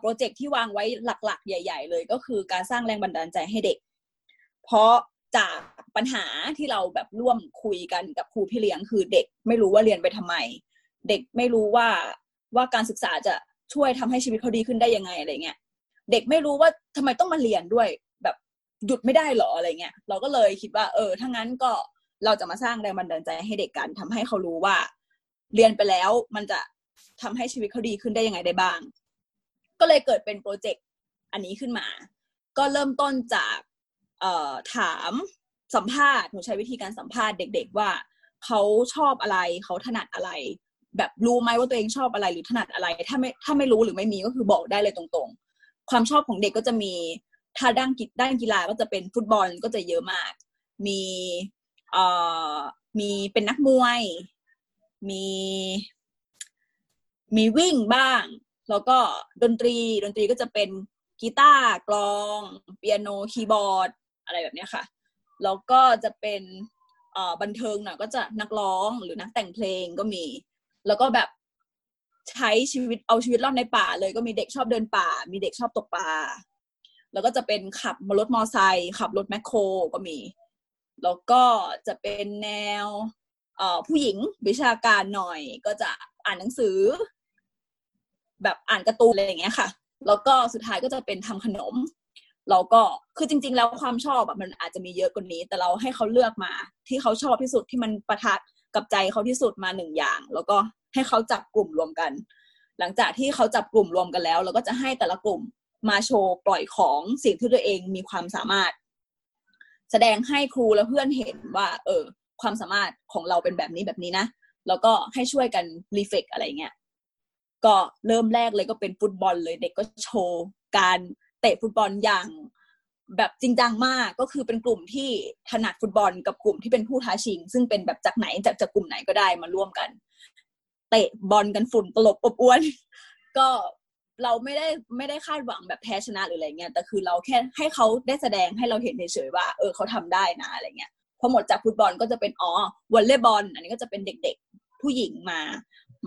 project ที่วางไว้หลักๆ ใหญ่ ๆ เลย ก็คือการสร้างแรงบันดาลใจให้เด็ก เพราะจากปัญหาที่เราแบบร่วมคุยกันกับครูพี่เลี้ยงคือเด็กไม่รู้ว่าเรียนไปทำไม เด็กไม่รู้ว่าว่าการศึกษาจะช่วยทำให้ชีวิตเขาดีขึ้นได้ยังไงอะไรเงี้ยเด็กไม่รู้ว่าทำไมต้องมาเรียนด้วยแบบหยุดไม่ได้หรออะไรเงี้ยเราก็เลยคิดว่า เออถ้างั้นก็เราจะมาสร้างแรงบันดาลใจให้เด็กกันทำให้เขารู้ว่า เรียนไปแล้วมันจะทำให้ชีวิตเขาดีขึ้นได้ยังไงได้บ้าง ก็เลยเกิดเป็นโปรเจกต์อันนี้ขึ้นมา ก็เริ่มต้นจาก ถามสัมภาษณ์หนูใช้วิธีการสัมภาษณ์เด็ก ๆ ว่าเขาชอบอะไรเขาถนัดอะไร แบบรู้ไหมว่าตัวเองชอบอะไรหรือถนัดอะไร ถ้าไม่ถ้าไม่รู้หรือไม่มีก็คือบอกได้เลยตรงๆ ความชอบของเด็กก็จะมีถ้าด้านกีด้านกีฬาก็จะเป็นฟุตบอลก็จะเยอะมาก มีเอ่อมีเป็นนักมวย มี มีวิ่งบ้าง แล้วก็ดนตรีดนตรีก็จะเป็นกีตาร์กลอง เปียโนคีย์บอร์ด อะไรแบบนี้ค่ะแล้วก็จะเป็นบันเทิงหน่อยก็จะนักร้องหรือนักแต่งเพลงก็มี แล้วก็แบบใช้ชีวิตเอาชีวิตรอดในป่า เลยก็มีเด็กชอบเดินป่า มีเด็กชอบตกปลาแล้วก็จะเป็นขับรถมอไซค์ขับรถแมคโครก็มี แล้วก็จะเป็นแนวผู้หญิงวิชาการหน่อย ก็จะอ่านหนังสือ แบบอ่านการ์ตูนอะไรอย่างเงี้ยค่ะ แล้วก็สุดท้ายก็จะเป็นทำขนม เราก็คือจริง ๆ แล้วความชอบอะมันอาจจะมีเยอะกว่านี้ แต่เราให้เขาเลือกมา ที่เขาชอบที่สุดที่มันประทัดกับใจเขาที่สุดมาหนึ่งอย่าง แล้วก็ให้เขาจับกลุ่มรวมกัน หลังจากที่เขาจับกลุ่มรวมกันแล้ว เราก็จะให้แต่ละกลุ่มมาโชว์ปล่อยของสิ่งที่ตัวเองมีความสามารถ แสดงให้ครูและเพื่อนเห็นว่า เออ ความสามารถของเราเป็นแบบนี้แบบนี้นะแล้วก็ให้ช่วยกันรีเฟกอะไรเงี้ยก็เริ่มแรกเลยก็เป็นฟุตบอลเลยเด็กก็โชว์การ เตะฟุตบอลอย่างแบบจริงจังมากก็คือเป็นกลุ่มที่ถนัดฟุตบอลกับกลุ่มที่เป็นผู้ท้าชิง ซึ่งเป็นแบบจากไหนจากจากกลุ่มไหนก็ได้มาร่วมกัน เตะบอลกันฝุ่นตลบอบอวน ก็เราไม่ได้ไม่ได้คาดหวังแบบแพ้ชนะหรืออะไรเงี้ยแต่คือเราแค่ให้เขาได้แสดงให้เราเห็นเฉยๆว่า เออเขาทำได้นะอะไรเงี้ยพอหมดจากฟุตบอลก็จะเป็นอ๋อวอลเลย์บอล อันนี้ก็จะเป็นเด็กๆผู้หญิงมา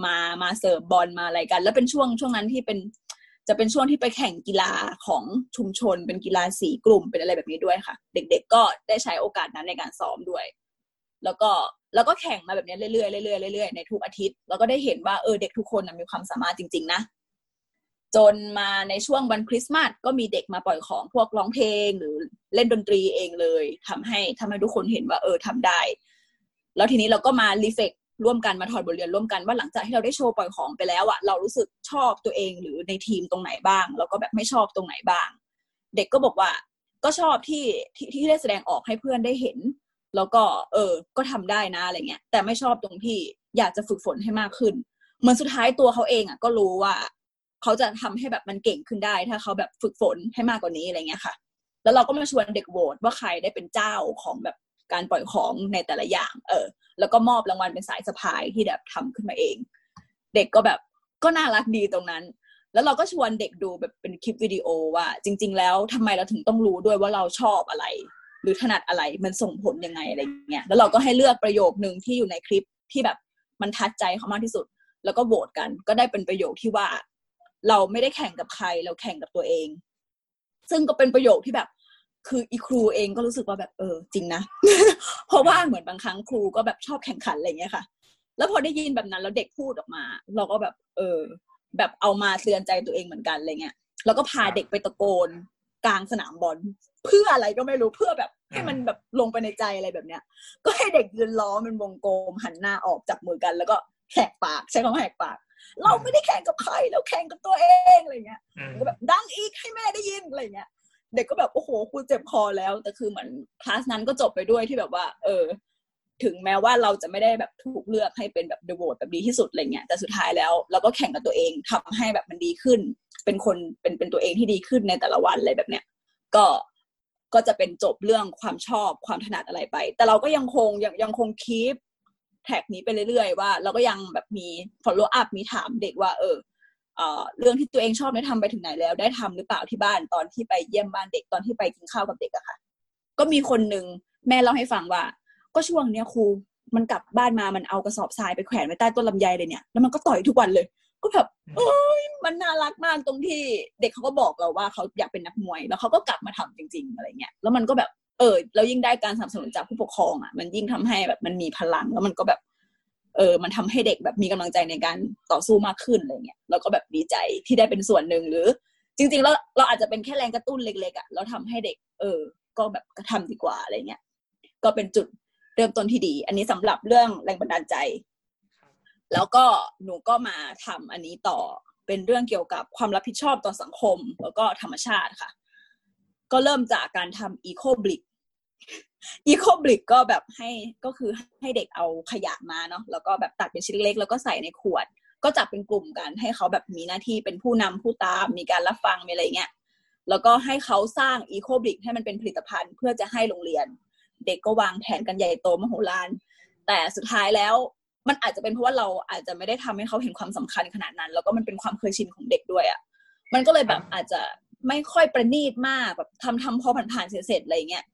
มามาเสิร์ฟบอลมาอะไรกัน แล้วเป็นช่วงช่วงนั้นที่เป็น จะเป็นช่วงที่ไปแข่งกีฬาของชุมชน เป็นกีฬาสีกลุ่มเป็นอะไรแบบนี้ด้วยค่ะ เด็ก ๆ ก็ได้ใช้โอกาสนั้นในการซ้อมด้วย แล้วก็แล้วก็แข่งมาแบบนี้เรื่อยๆเรื่อยๆเรื่อยๆในทุกอาทิตย์แล้วก็ได้เห็นว่าเออเด็กทุกคนนะมีความสามารถจริง ๆ นะ จนมาในช่วงวันคริสต์มาสก็มีเด็กมาปล่อยของพวกร้องเพลงหรือเล่นดนตรีเองเลยทำให้ทำให้ทุกคนเห็นว่าเออทำได้ แล้วทีนี้เราก็มารีเฟก ร่วมกันมาถอดบทเรียนร่วมกันว่าหลังจากที่เราได้โชว์ปล่อยของไปแล้วอะเรารู้สึกชอบตัวเองหรือในทีมตรงไหนบ้าง แล้วก็แบบไม่ชอบตรงไหนบ้าง เด็กก็บอกว่าก็ชอบที่ที่ที่ได้แสดงออกให้เพื่อนได้เห็น แล้วก็เออ ก็ทำได้นะอะไรเงี้ย แต่ไม่ชอบตรงที่อยากจะฝึกฝนให้มากขึ้นเหมือนสุดท้ายตัวเขาเองอะก็รู้ว่า เขาจะทำให้แบบมันเก่งขึ้นได้ ถ้าเขาแบบฝึกฝนให้มากกว่านี้อะไรเงี้ยค่ะ แล้วเราก็มาชวนเด็กโหวตว่าใครได้เป็นเจ้าของแบบ การปล่อยของในแต่ละอย่าง เออ แล้วก็มอบรางวัลเป็นสายสะพายที่แบบทำขึ้นมาเอง เด็กก็แบบก็น่ารักดีตรงนั้น แล้วเราก็ชวนเด็กดูแบบเป็นคลิปวิดีโอว่า จริง ๆ แล้วทำไมเราถึงต้องรู้ด้วยว่าเราชอบอะไร หรือถนัดอะไรมันส่งผลยังไงอะไรเงี้ยแล้วเราก็ให้เลือกประโยคหนึ่งที่อยู่ในคลิปที่แบบมันทัดใจเขามากที่สุด แล้วก็โหวตกัน ก็ได้เป็นประโยคที่ว่า เราไม่ได้แข่งกับใครเราแข่งกับตัวเอง ซึ่งก็เป็นประโยคที่แบบ คืออีครูเองก็รู้สึกว่าแบบเออจริงนะ เพราะว่าเหมือนบางครั้งครูก็แบบชอบแข่งขันอะไรเงี้ยค่ะ แล้วพอได้ยินแบบนั้นแล้วเด็กพูดออกมา เราก็แบบ เออ แบบเอามาเตือนใจตัวเองเหมือนกันอะไรเงี้ยแล้วก็พาเด็กไปตะโกน กลางสนามบอลเพื่ออะไรก็ไม่รู้เพื่อแบบ ให้มันแบบลงไปในใจอะไรแบบเนี้ย ก็ให้เด็กยืนล้อเป็นวงกลมหันหน้าออกจับมือกัน แล้วก็แหกปากใช้คำว่าแหกปาก เราไม่ได้แข่งกับใครเราแข่งกับตัวเองอะไรเงี้ยอืมก็แบบดังอีกให้แม่ได้ยินอะไรเงี้ย เด็กก็แบบโอ้โหครูเจ็บคอแล้ว แต่คือเหมือนคลาสนั้นก็จบไปด้วยที่แบบว่า เออ ถึงแม้ว่าเราจะไม่ได้แบบถูกเลือกให้เป็นแบบ the vote แบบดีที่สุดอะไรเงี้ยแต่สุดท้ายแล้วเราก็แข่งกับตัวเองทำให้แบบมันดีขึ้น เป็นคนเป็นเป็นตัวเองที่ดีขึ้นในแต่ละวันอะไรแบบเนี้ยก็ก็จะเป็นจบเรื่องความชอบความถนัดอะไรไป แต่เราก็ยังคงยังยังคงคีปแท็กนี้ไปเรื่อยๆว่า เราก็ยังแบบมี follow up มีถามเด็กว่า เออ เรื่องที่ตัวเองชอบได้ทำไปถึงไหนแล้ว ได้ทำหรือเปล่าที่บ้านตอนที่ไปเยี่ยมบ้านเด็กตอนที่ไปกินข้าวกับเด็กอะค่ะ ก็มีคนหนึ่งแม่เล่าให้ฟังว่า ก็ช่วงเนี้ยครูมันกลับบ้านมามันเอากระสอบทรายไปแขวนไว้ใต้ต้นลำไยเลยเนี่ยแล้วมันก็ต่อยทุกวันเลย ก็แบบเอ้ยมันน่ารักมากตรงที่เด็กเขาก็บอกเราว่าเขาอยากเป็นนักมวย แล้วเขาก็กลับมาทำจริง ๆ อะไรเงี้ยแล้วมันก็แบบเออแล้วยิ่งได้การสนับสนุนจากผู้ปกครองอะมันยิ่งทำให้แบบมันมีพลังแล้วมันก็แบบ เออมันทำให้เด็กแบบมีกำลังใจในการต่อสู้มากขึ้นอะไรเงี้ยแล้วก็แบบดีใจที่ได้เป็นส่วนหนึ่งหรือ จริงๆแล้วเราอาจจะเป็นแค่แรงกระตุ้นเล็กๆอะ่ะแล้วทำให้เด็ก เออ ก็แบบกระทำดีกว่าอะไรเงี้ยก็เป็นจุดเริ่มต้นที่ดี อันนี้สำหรับเรื่องแรงบันดาลใจ แล้วก็หนูก็มาทำอันนี้ต่อเป็นเรื่องเกี่ยวกับความรับผิดชอบต่อสังคม แล้วก็ธรรมชาติค่ะ ก็เริ่มจากการทำ eco brick eco brick ก็แบบให้ก็คือให้เด็กเอาขยะมาเนาะแล้วก็แบบตัดเป็นชิ้นเล็กๆแล้วก็ใส่ในขวด ก็จับเป็นกลุ่มกันให้เขาแบบมีหน้าที่เป็นผู้นำผู้ตามมีการรับฟังมีอะไรเงี้ยแล้วก็ให้เขาสร้าง eco brick ให้มันเป็นผลิตภัณฑ์เพื่อจะให้โรงเรียน เด็กก็วางแผนกันใหญ่โตมโหฬารแต่สุดท้ายแล้วมันอาจจะเป็นเพราะว่าเราอาจจะไม่ได้ทำให้เขาเห็นความสำคัญขนาดนั้น แล้วก็มันเป็นความเคยชินของเด็กด้วยอะ่ะมันก็เลยแบบอาจจะไม่ค่อยประณีตมากแบบทำทำพอผ่านๆเสร็จๆอะไรเงี้ย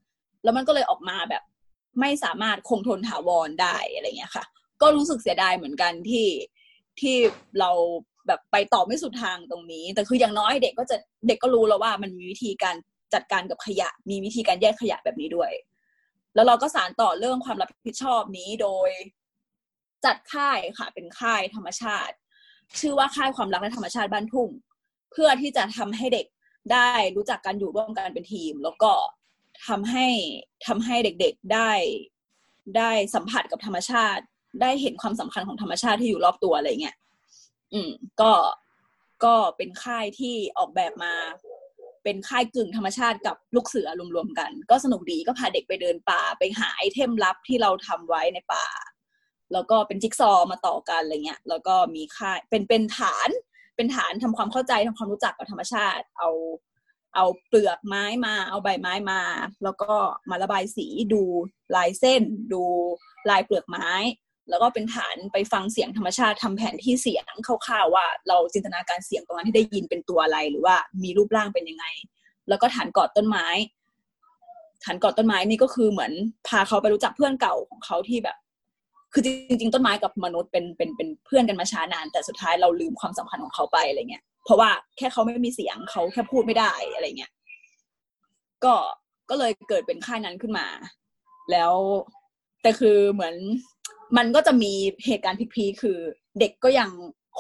แล้วมันก็เลยออกมาแบบไม่สามารถคงทนถาวรได้อะไรเงี้ยค่ะ ก็รู้สึกเสียดายเหมือนกันที่ที่เราแบบไปต่อไม่สุดทางตรงนี้ แต่คืออย่างน้อยเด็กก็จะเด็กก็รู้แล้วว่ามันมีวิธีการจัดการกับขยะ มีวิธีการแยกขยะแบบนี้ด้วย แล้วเราก็สานต่อเรื่องความรับผิดชอบนี้โดยจัดค่ายค่ะ เป็นค่ายธรรมชาติ ชื่อว่าค่ายความรักและธรรมชาติบ้านทุ่ง เพื่อที่จะทำให้เด็กได้รู้จักการอยู่ร่วมกันเป็นทีม แล้วก็ ทำให้ทำให้เด็กๆได้ได้สัมผัสกับธรรมชาติ ได้เห็นความสำคัญของธรรมชาติที่อยู่รอบตัวอะไรเงี้ยอืม ก็ก็เป็นค่ายที่ออกแบบมาเป็นค่ายกึ่งธรรมชาติกับลูกเสือรวมๆกัน ก็สนุกดีก็พาเด็กไปเดินป่าไปหาไอเทมลับที่เราทำไว้ในป่า แล้วก็เป็นจิ๊กซอว์มาต่อกันอะไรเงี้ย แล้วก็มีค่ายเป็นเป็นฐาน เป็นฐานทำความเข้าใจทำความรู้จักกับธรรมชาติ เอา เอาเปลือกไม้มา เอาใบไม้มา แล้วก็มาระบายสีดูลายเส้น ดูลายเปลือกไม้ แล้วก็เป็นฐานไปฟังเสียงธรรมชาติทำแผนที่เสียงคร่าวๆว่า เราจินตนาการเสียงตรงนั้นที่ได้ยินเป็นตัวอะไรหรือว่ามีรูปร่างเป็นยังไง แล้วก็ฐานกอดต้นไม้ ฐานกอดต้นไม้นี่ก็คือเหมือนพาเขาไปรู้จักเพื่อนเก่าของเขาที่แบบ คือจริงๆต้นไม้กับมนุษย์เป็นเป็นเป็นเพื่อนกันมาช้านาน แต่สุดท้ายเราลืมความสัมพันธ์ของเขาไปอะไรเงี้ย เพราะว่าแค่เขาไม่มีเสียงเขาแค่พูดไม่ได้อะไรเงี้ยก็ก็เลยเกิดเป็นค่ายนั้นขึ้นมา แล้วแต่คือเหมือนมันก็จะมีเหตุการณ์พีคๆคือเด็กก็ยัง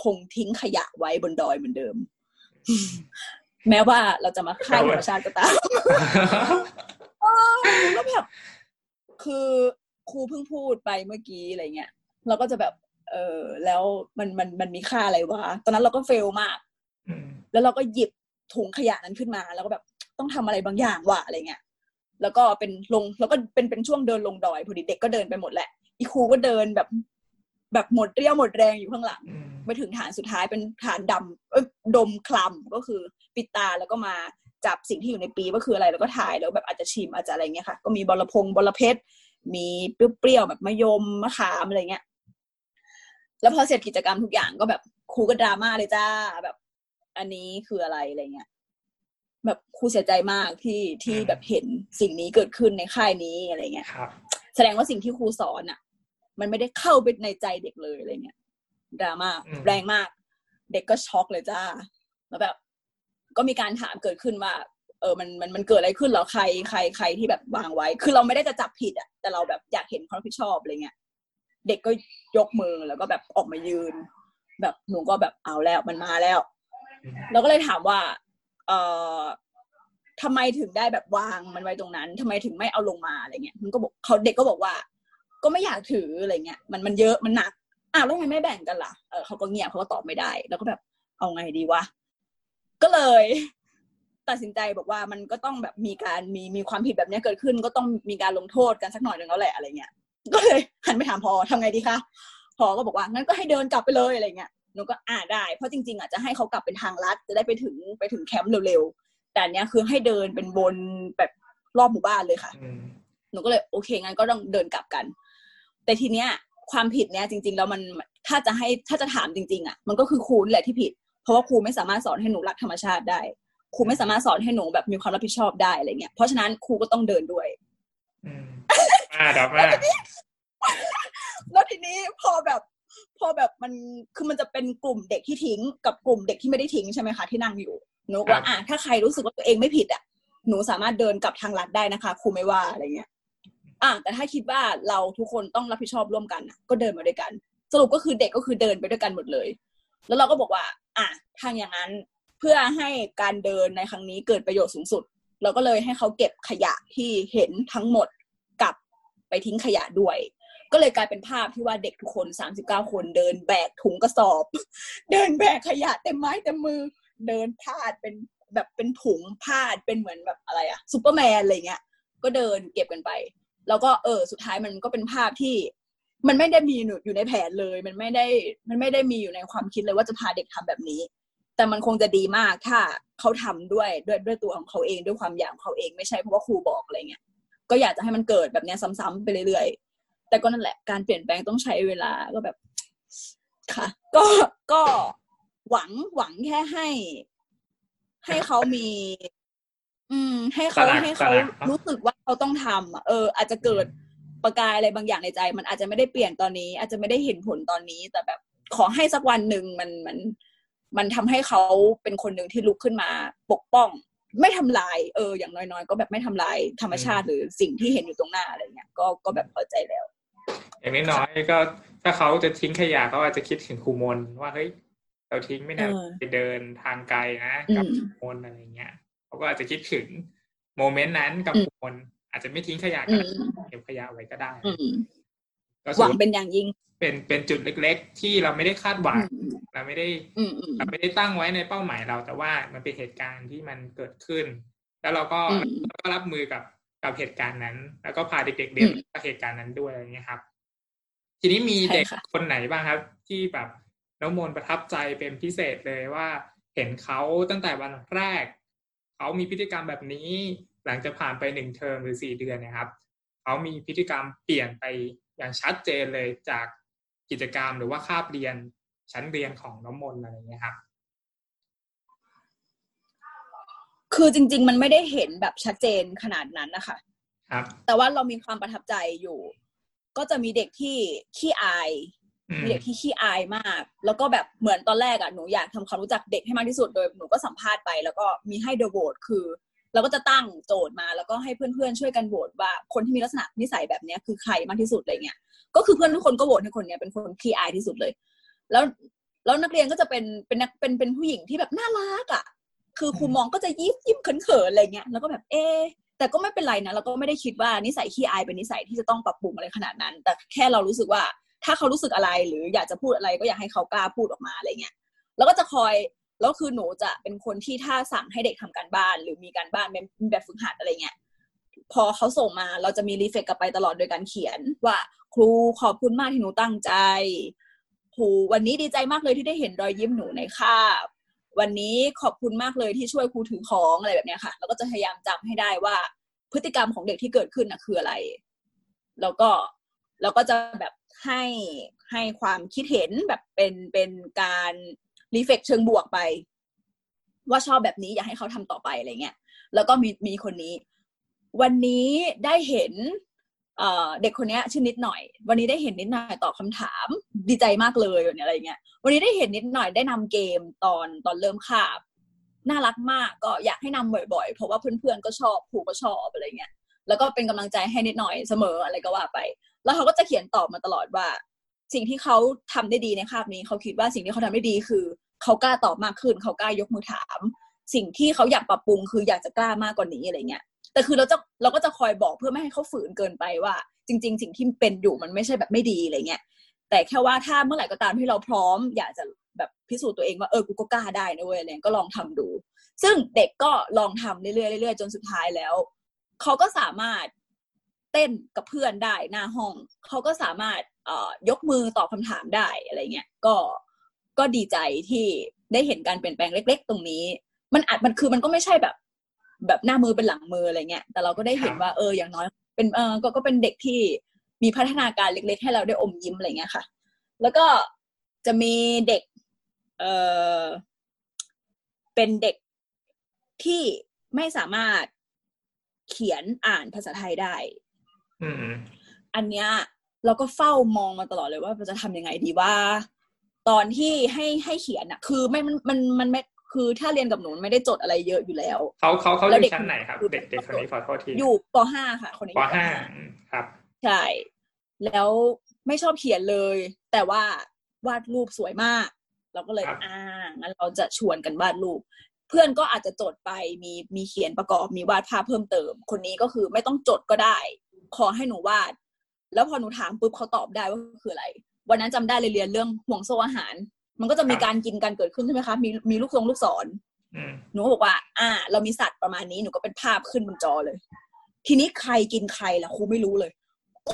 คงทิ้งขยะไว้บนดอยเหมือนเดิม แม้ว่าเราจะมาค่ายธรรมชาติก็ตามเออแบบคือครูเพิ่งพูดไปเมื่อกี้อะไรเงี้ยเราก็จะแบบ เออแล้วมันมันมันมีค่าอะไรวะ ตอนนั้นเราก็เฟลมาก แล้วเราก็หยิบถุงขยะนั้นขึ้นมา แล้วก็แบบต้องทำอะไรบางอย่างว่ะอะไรเงี้ยแล้วก็เป็นลงแล้วก็เป็นเป็นช่วงเดินลงดอยพอดีเด็กก็เดินไปหมดแหละอีครูก็เดินแบบแบบหมดเรี่ยวหมดแรงอยู่ข้างหลังไปถึงฐานสุดท้ายเป็นฐานดำเอ้ยดมคลำก็คือปิดตาแล้วก็มาจับสิ่งที่อยู่ในปีว่าคืออะไรแล้วก็ถ่ายแล้วแบบอาจจะชิมอาจจะอะไรเงี้ยค่ะ ก็มีบอลพงบอลเพชรมีเปรี้ยวๆแบบมะยมมะขามอะไรเงี้ย แล้วพอเสร็จกิจกรรมทุกอย่างก็แบบครูก็ดราม่าเลยจ้าแบบ อันนี้คืออะไรอะไรเงี้ยแบบครูเสียใจมากที่ที่แบบเห็นสิ่งนี้เกิดขึ้นในค่ายนี้อะไรเงี้ยครับแสดงว่าสิ่งที่ครูสอนอะ มันไม่ได้เข้าไปในใจเด็กเลยอะไรเงี้ยดราม่าอืมแรงมาก เด็กก็ช็อกเลยจ้าแล้วแบบ ก็มีการถามเกิดขึ้นว่า เออมันมันมันเกิดอะไรขึ้นเหรอใครใครใครที่แบบวางไว้ คือเราไม่ได้จะจับผิดอะแต่เราแบบอยากเห็นความรับผิดชอบอะไรเงี้ยเด็กก็ยกมือแล้วก็แบบออกมายืน แบบหนูก็แบบเอาแล้วมันมาแล้วอืม เราก็เลยถามว่า เอ่อทำไมถึงได้แบบวางมันไว้ตรงนั้นทำไมถึงไม่เอาลงมาอะไรเงี้ยมันก็บอกเขาเด็กก็บอกว่า ก็ไม่อยากถืออะไรเงี้ยมันมันเยอะมันหนักอ้าวแล้วทำไมไม่แบ่งกันล่ะเออเขาก็เงียบเขาก็ตอบไม่ได้ แล้วก็แบบเอาไงดีวะก็เลย ตัดสินใจบอกว่ามันก็ต้องแบบมีการมีมีความผิดแบบนี้เกิดขึ้น ก็ต้องมีการลงโทษกันสักหน่อยหนึ่งแล้วแหละอะไรเงี้ยก็เลยหันไปถามพอทำไงดีคะพอก็บอกว่างั้นก็ให้เดินกลับไปเลยอะไรเงี้ย หนูก็อ่าได้ เพราะจริงๆอะจะให้เขากลับเป็นทางลัด จะได้ไปถึงไปถึงแคมป์เร็วๆ แต่อันเนี้ยคือให้เดินเป็นบนแบบรอบหมู่บ้านเลยค่ะอืมหนูก็เลยโอเคงั้นก็ต้องเดินกลับกัน แต่ทีเนี้ยความผิดเนี้ยจริง ๆ แล้วมันถ้าจะให้ถ้าจะถามจริง ๆ อะ มันก็คือครูนี่แหละที่ผิด เพราะว่าครูไม่สามารถสอนให้หนูรักธรรมชาติได้ ครูไม่สามารถสอนให้หนูแบบมีความรับผิดชอบได้อะไรเงี้ย เพราะฉะนั้นครูก็ต้องเดินด้วยอืมอ่าดราม่าแล้วทีนี้พอแบบ พอแบบมันคือมันจะเป็นกลุ่มเด็กที่ทิ้งกับกลุ่มเด็กที่ไม่ได้ทิ้งใช่ไหมคะที่นั่งอยู่หนูก็ว่าอะถ้าใครรู้สึกว่าตัวเองไม่ผิดอะหนูสามารถเดินกลับทางลัดได้นะคะครูไม่ว่าอะไรเงี้ยอะแต่ถ้าคิดว่าเราทุกคนต้องรับผิดชอบร่วมกันอะก็เดินมาด้วยกัน สรุปก็คือเด็กก็คือเดินไปด้วยกันหมดเลย แล้วเราก็บอกว่า อะทางอย่างนั้นเพื่อให้การเดินในครั้งนี้เกิดประโยชน์สูงสุด เราก็เลยให้เขาเก็บขยะที่เห็นทั้งหมดกลับไปทิ้งขยะด้วย ก็เลยกลายเป็นภาพที่ว่าเด็กทุกคน 39 คนเดินแบกถุงกระสอบ เดินแบกขยะเต็มไม้เต็มมือ เดินพาดเป็นแบบเป็นถุงพาดเป็นเหมือนแบบอะไรอะซูเปอร์แมนอะไรเงี้ย ก็เดินเก็บกันไป แล้วก็เออสุดท้ายมันก็เป็นภาพที่ มันไม่ได้มีอยู่ในแผนเลย มันไม่ได้มันไม่ได้มีอยู่ในความคิดเลยว่าจะพาเด็กทำแบบนี้ แต่มันคงจะดีมากถ้าเขาทำด้วยด้วยด้วยตัวของเขาเองด้วยความอยากของเขาเองไม่ใช่เพราะว่าครูบอกอะไรเงี้ยก็อยากจะให้มันเกิดแบบนี้ซ้ำๆไปเรื่อย แต่ก็นั่นแหละการเปลี่ยนแปลงต้องใช้เวลาก็แบบ ค่ะ ก็ก็หวังหวังแค่ให้ ให้เขามี อืม ให้เขาตระหนักให้เขาตระหนักเนอะรู้สึกว่าเขาต้องทำอะเออ อาจจะเกิดประกายอะไรบางอย่างในใจ มันอาจจะไม่ได้เปลี่ยนตอนนี้ อาจจะไม่ได้เห็นผลตอนนี้ แต่แบบขอให้สักวันหนึ่งมันมันมันทำให้เขาเป็นคนหนึ่งที่ลุกขึ้นมาปกป้อง ไม่ทำลาย เออ อย่างน้อยๆ ก็แบบไม่ทำลายธรรมชาติหรือสิ่งที่เห็นอยู่ตรงหน้าอะไรเงี้ยก็ก็แบบพอใจแล้ว อย่างน้อยๆก็ถ้าเขาจะทิ้งขยะเขาอาจจะคิดถึงครูมนว่าเฮ้ยเราทิ้งไม่นานเออไปเดินทางไกลนะอืกับมครูมนอะไรเงี้ยเขาก็อาจจะคิดถึงโมเมนต์นั้นกับอืมครูมนอาจจะไม่ทิ้งขยะอืก็มได้เก็บขยะไว้ก็ได้อืมก็หถืวัองว่าเป็นอย่างยิ่งเป็นเป็นจุดเล็ก ๆ ที่เราไม่ได้คาดหวัอืงมเราไม่ได้อืมอืมเราไม่ได้ตั้งไว้ในเป้าหมายเรา แต่ว่ามันเป็นเหตุการณ์ที่มันเกิดขึ้น แล้วเราก็อืมเราก็รับมือกับ กับเหตุการณ์นั้น แล้วก็พาเด็กๆเรียนอืมรู้กับเหตุการณ์นั้นด้วยอะไรเงี้ยครับ ทีนี้มีใช่เด็กค่ะคนไหนบ้างครับ ที่แบบน้องมนต์ประทับใจเป็นพิเศษเลยว่าเห็นเขาตั้งแต่วันแรกเขามีพฤติกรรมแบบนี้ หลังจากผ่านไปหนึ่งเทอมหรือสี่เดือนเนะครับเขามีพฤติกรรมเปลี่ยนไปอย่างชัดเจนเลยจากกิจกรรมหรือว่าคาบเรียนชั้นเรียนของน้องมนต์อะไรอย่างเงี้ยครับ คือจริง ๆ มันไม่ได้เห็นแบบชัดเจนขนาดนั้นนะคะครับ แต่ว่าเรามีความประทับใจอยู่ ก็จะมีเด็กที่ขี้อายอืมมีเด็กที่ขี้อายมาก แล้วก็แบบเหมือนตอนแรกอะหนูอยากทำความรู้จักเด็กให้มากที่สุดโดยหนูก็สัมภาษณ์ไป แล้วก็มีให้เดอะโหวตคือ เราก็จะตั้งโจทย์มา แล้วก็ให้เพื่อนๆช่วยกันโหวตว่าคนที่มีลักษณะนิสัยแบบเนี้ยคือใครมากที่สุดอะไรเงี้ยก็คือเพื่อนทุกคนก็โหวตให้คนเนี้ยเป็นคนขี้อายที่สุดเลย แล้วแล้วนักเรียนก็จะเป็นเป็นนักเป็นเป็นผู้หญิงที่แบบน่ารักอะ คือครูมองก็จะยิ้มยิ้มเขินๆอะไรเงี้ยแล้วก็แบบเอะแต่ก็ไม่เป็นไรนะเราก็ไม่ได้คิดว่านิสัยขี้อายเป็นนิสัยที่จะต้องปรับปรุงอะไรขนาดนั้น แต่แค่เรารู้สึกว่าถ้าเขารู้สึกอะไรหรืออยากจะพูดอะไรก็อยากให้เขากล้าพูดออกมาอะไรเงี้ยแล้วก็จะคอยแล้วคือหนูจะเป็นคนที่ถ้าสั่งให้เด็กทำการบ้าน หรือมีการบ้านเป็นแบบฝึกหัดอะไรเงี้ยพอเขาส่งมาเราจะมีรีเฟกกลับไปตลอดโดยการเขียนว่าครูขอบคุณมากที่หนูตั้งใจครูวันนี้ดีใจมากเลยที่ได้เห็นรอยยิ้มหนูในคาบ วันนี้ขอบคุณมากเลยที่ช่วยครูถือของอะไรแบบนี้ค่ะ แล้วก็จะพยายามจำให้ได้ว่า พฤติกรรมของเด็กที่เกิดขึ้นนะคืออะไร แล้วก็แล้วก็จะแบบให้ให้ความคิดเห็นแบบเป็นเป็นการรีเฟกเชิงบวกไป ว่าชอบแบบนี้อยากให้เขาทำต่อไปอะไรเงี้ยแล้วก็มีมีคนนี้ วันนี้ได้เห็น เด็กคนนี้ชื่อนิดหน่อย วันนี้ได้เห็นนิดหน่อยตอบคำถามดีใจมากเลยวันนี้อะไรเงี้ยวันนี้ได้เห็นนิดหน่อยได้นำเกมตอนตอนเริ่มคาบน่ารักมากก็อยากให้นำบ่อยๆ เพราะว่าเพื่อนๆก็ชอบครูก็ชอบอะไรเงี้ยแล้วก็เป็นกำลังใจให้นิดหน่อยเสมออะไรก็ว่าไป แล้วเขาก็จะเขียนตอบมาตลอดว่า สิ่งที่เขาทำได้ดีในคาบนี้เขาคิดว่าสิ่งที่เขาทำได้ดีคือเขากล้าตอบมากขึ้นเขากล้ายกมือถาม สิ่งที่เขาอยากปรับปรุงคืออยากจะกล้ามากกว่านี้อะไรเงี้ย แต่คือเราจะเราก็จะคอยบอกเพื่อไม่ให้เขาฝืนเกินไปว่า จริง ๆ สิ่งที่เป็นอยู่มันไม่ใช่แบบไม่ดีอะไรเงี้ยแต่แค่ว่าถ้าเมื่อไหร่ก็ตามที่เราพร้อม อยากจะแบบพิสูจน์ตัวเองว่าเออกูก็กล้าได้นะเว้ยอะไรเงี้ยก็ลองทำดู ซึ่งเด็กก็ลองทำเรื่อยๆเรื่อยๆจนสุดท้ายแล้วเขาก็สามารถเต้นกับเพื่อนได้หน้าห้องเขาก็สามารถเอ่อยกมือตอบคำถามได้อะไรเงี้ยก็ก็ดีใจที่ได้เห็นการเปลี่ยนแปลงเล็ก ๆ ตรงนี้ มันอาจมันคือมันก็ไม่ใช่แบบ แบบหน้ามือเป็นหลังมืออะไรเงี้ยแต่เราก็ได้เห็นว่าเอออย่างน้อย เป็นเออก็ก็เป็นเด็กที่มีพัฒนาการเล็ก ๆ ให้เราได้อมยิ้มอะไรเงี้ยค่ะ แล้วก็จะมีเด็กเออเป็นเด็กที่ไม่สามารถเขียนอ่านภาษาไทยได้อืมอันเนี้ยเราก็เฝ้ามองมาตลอดเลยว่าจะทำยังไงดีว่า ตอนที่ให้ให้เขียนอะคือไม่มันมันมันไม่ คือถ้าเรียนกับหนูมันไม่ได้จดอะไรเยอะอยู่แล้วเขาเขาเขาอแล้วเด็ยู่กชั้นไหนครับเด็กเด็กคนนี้ขอโทษทีอยู่ปห้าค่ะ คนนี้ปอยู่ห้าอืมครับใช่แล้วไม่ชอบเขียนเลย แต่ว่าวาดรูปสวยมาก เราก็เลยครับอ่างั้นเราจะชวนกันวาดรูป เพื่อนก็อาจจะจดไปมีมีเขียนประกอบมีวาดภาพเพิ่มเติม คนนี้ก็คือไม่ต้องจดก็ได้ ขอให้หนูวาด แล้วพอหนูถามปุ๊บเขาตอบได้ว่าคืออะไรวันนั้นจำได้เลยเรียนเรื่องห่วงโซ่อาหาร มันก็จะมีการกินกันเกิดขึ้นใช่ไหมคะ มีมีลูกทรงลูกศรอืมหนูก็บอกว่า อ่า เรามีสัตว์ประมาณนี้หนูก็เป็นภาพขึ้นบนจอเลย ทีนี้ใครกินใครล่ะครูไม่รู้เลย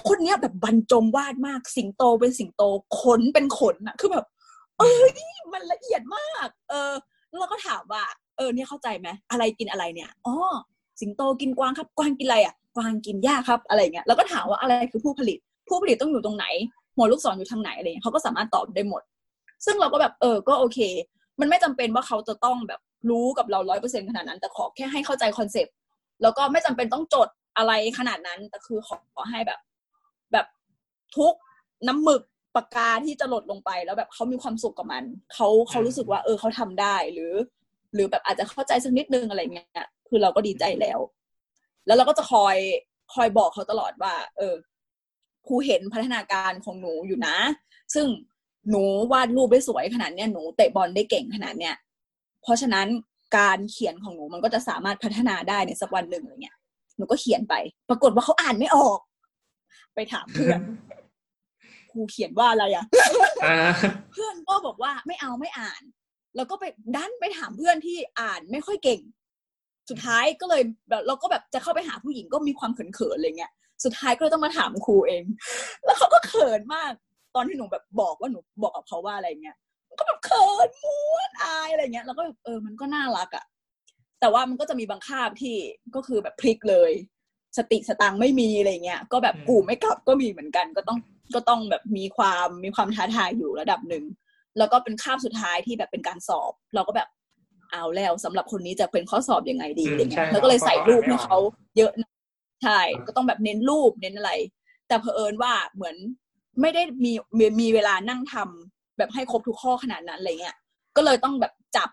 คนเนี้ยแบบบรรจงวาดมาก สิงโตเป็นสิงโตขนเป็นขนอะคือแบบ เอ้ยมันละเอียดมาก เออแล้วเราก็ถามว่า เออ เนี่ยเข้าใจไหมอะไรกินอะไรเนี่ยอ๋อสิงโตกินกวางครับ กวางกินอะไรอะกวางกินหญ้าครับ อะไรเงี้ยแล้วก็ถามว่าอะไรคือผู้ผลิต ผู้ผลิตต้องอยู่ตรงไหนหัวลูกศรอยู่ทางไหนอะไรเงี้ยเขาก็สามารถตอบได้หมด ซึ่งเราก็แบบเออก็โอเค มันไม่จำเป็นว่าเขาจะต้องแบบรู้กับเราร้อยเปอร์เซ็นขนาดนั้น แต่ขอแค่ให้เข้าใจคอนเซปต์แล้วก็ไม่จำเป็นต้องจดอะไรขนาดนั้น แต่คือขอให้แบบ แบบทุกน้ำหมึกปากกาที่จะหลดลงไป แล้วแบบเขามีความสุขกับมันเขาเขารู้สึกว่า เออเขาทำได้หรือ หรือแบบอาจจะเข้าใจสักนิดนึงอะไรเงี้ยคือเราก็ดีใจแล้ว แล้วเราก็จะคอยคอยบอกเขาตลอดว่า เออครูเห็นพัฒนาการของหนูอยู่นะ ซึ่ง หนูวาดรูปได้สวยขนาดเนี้ยหนูเตะบอลได้เก่งขนาดเนี้ยเพราะฉะนั้นการเขียนของหนูมันก็จะสามารถพัฒนาได้ในสักวันหนึ่งอะไรเงี้ยหนูก็เขียนไป ปรากฏว่าเขาอ่านไม่ออก ไปถามเพื่อนครูเขียนว่าอะไรอะอ่าเพื่อนก็บอกว่าไม่เอาไม่อ่าน แล้วก็ไปดันไปถามเพื่อนที่อ่านไม่ค่อยเก่ง สุดท้ายก็เลยแบบเราก็แบบจะเข้าไปหาผู้หญิงก็มีความเขินๆอะไรเงี้ยสุดท้ายก็เลยต้องมาถามครูเอง แล้วเขาก็เขินมาก ตอนที่หนูแบบบอกว่าหนูบอกกับเขาว่าอะไรเงี้ยก็แบบเขินม้วนอายอะไรเงี้ยแล้วก็แบบเออมันก็น่ารักอะ่ะแต่ว่ามันก็จะมีบางคาบที่ก็คือแบบพลิกเลย สติสตังค์ไม่มีอะไรเงี้ยก็แบบอืมกูไม่กลับก็มีเหมือนกัน ก็ต้องก็ต้องแบบมีความมีความท้าทายอยู่ระดับหนึ่งแล้วก็เป็นคาบสุดท้ายที่แบบเป็นการสอบ เราก็แบบเอาแล้วสำหรับคนนี้จะเป็นข้อสอบยังไงดีอืมอะไรเงี้ใช่ยแล้วก็เลยใส่รูปเพราะให้ว่าเขาเยอะนะใช่ก็ต้องแบบเน้นรูปเน้นอะไร แต่เผอิญว่าเหมือน ไม่ได้มีมีมีเวลานั่งทำแบบให้ครบทุกข้อขนาดนั้นอะไรเงี้ย ก็เลยต้องแบบจับ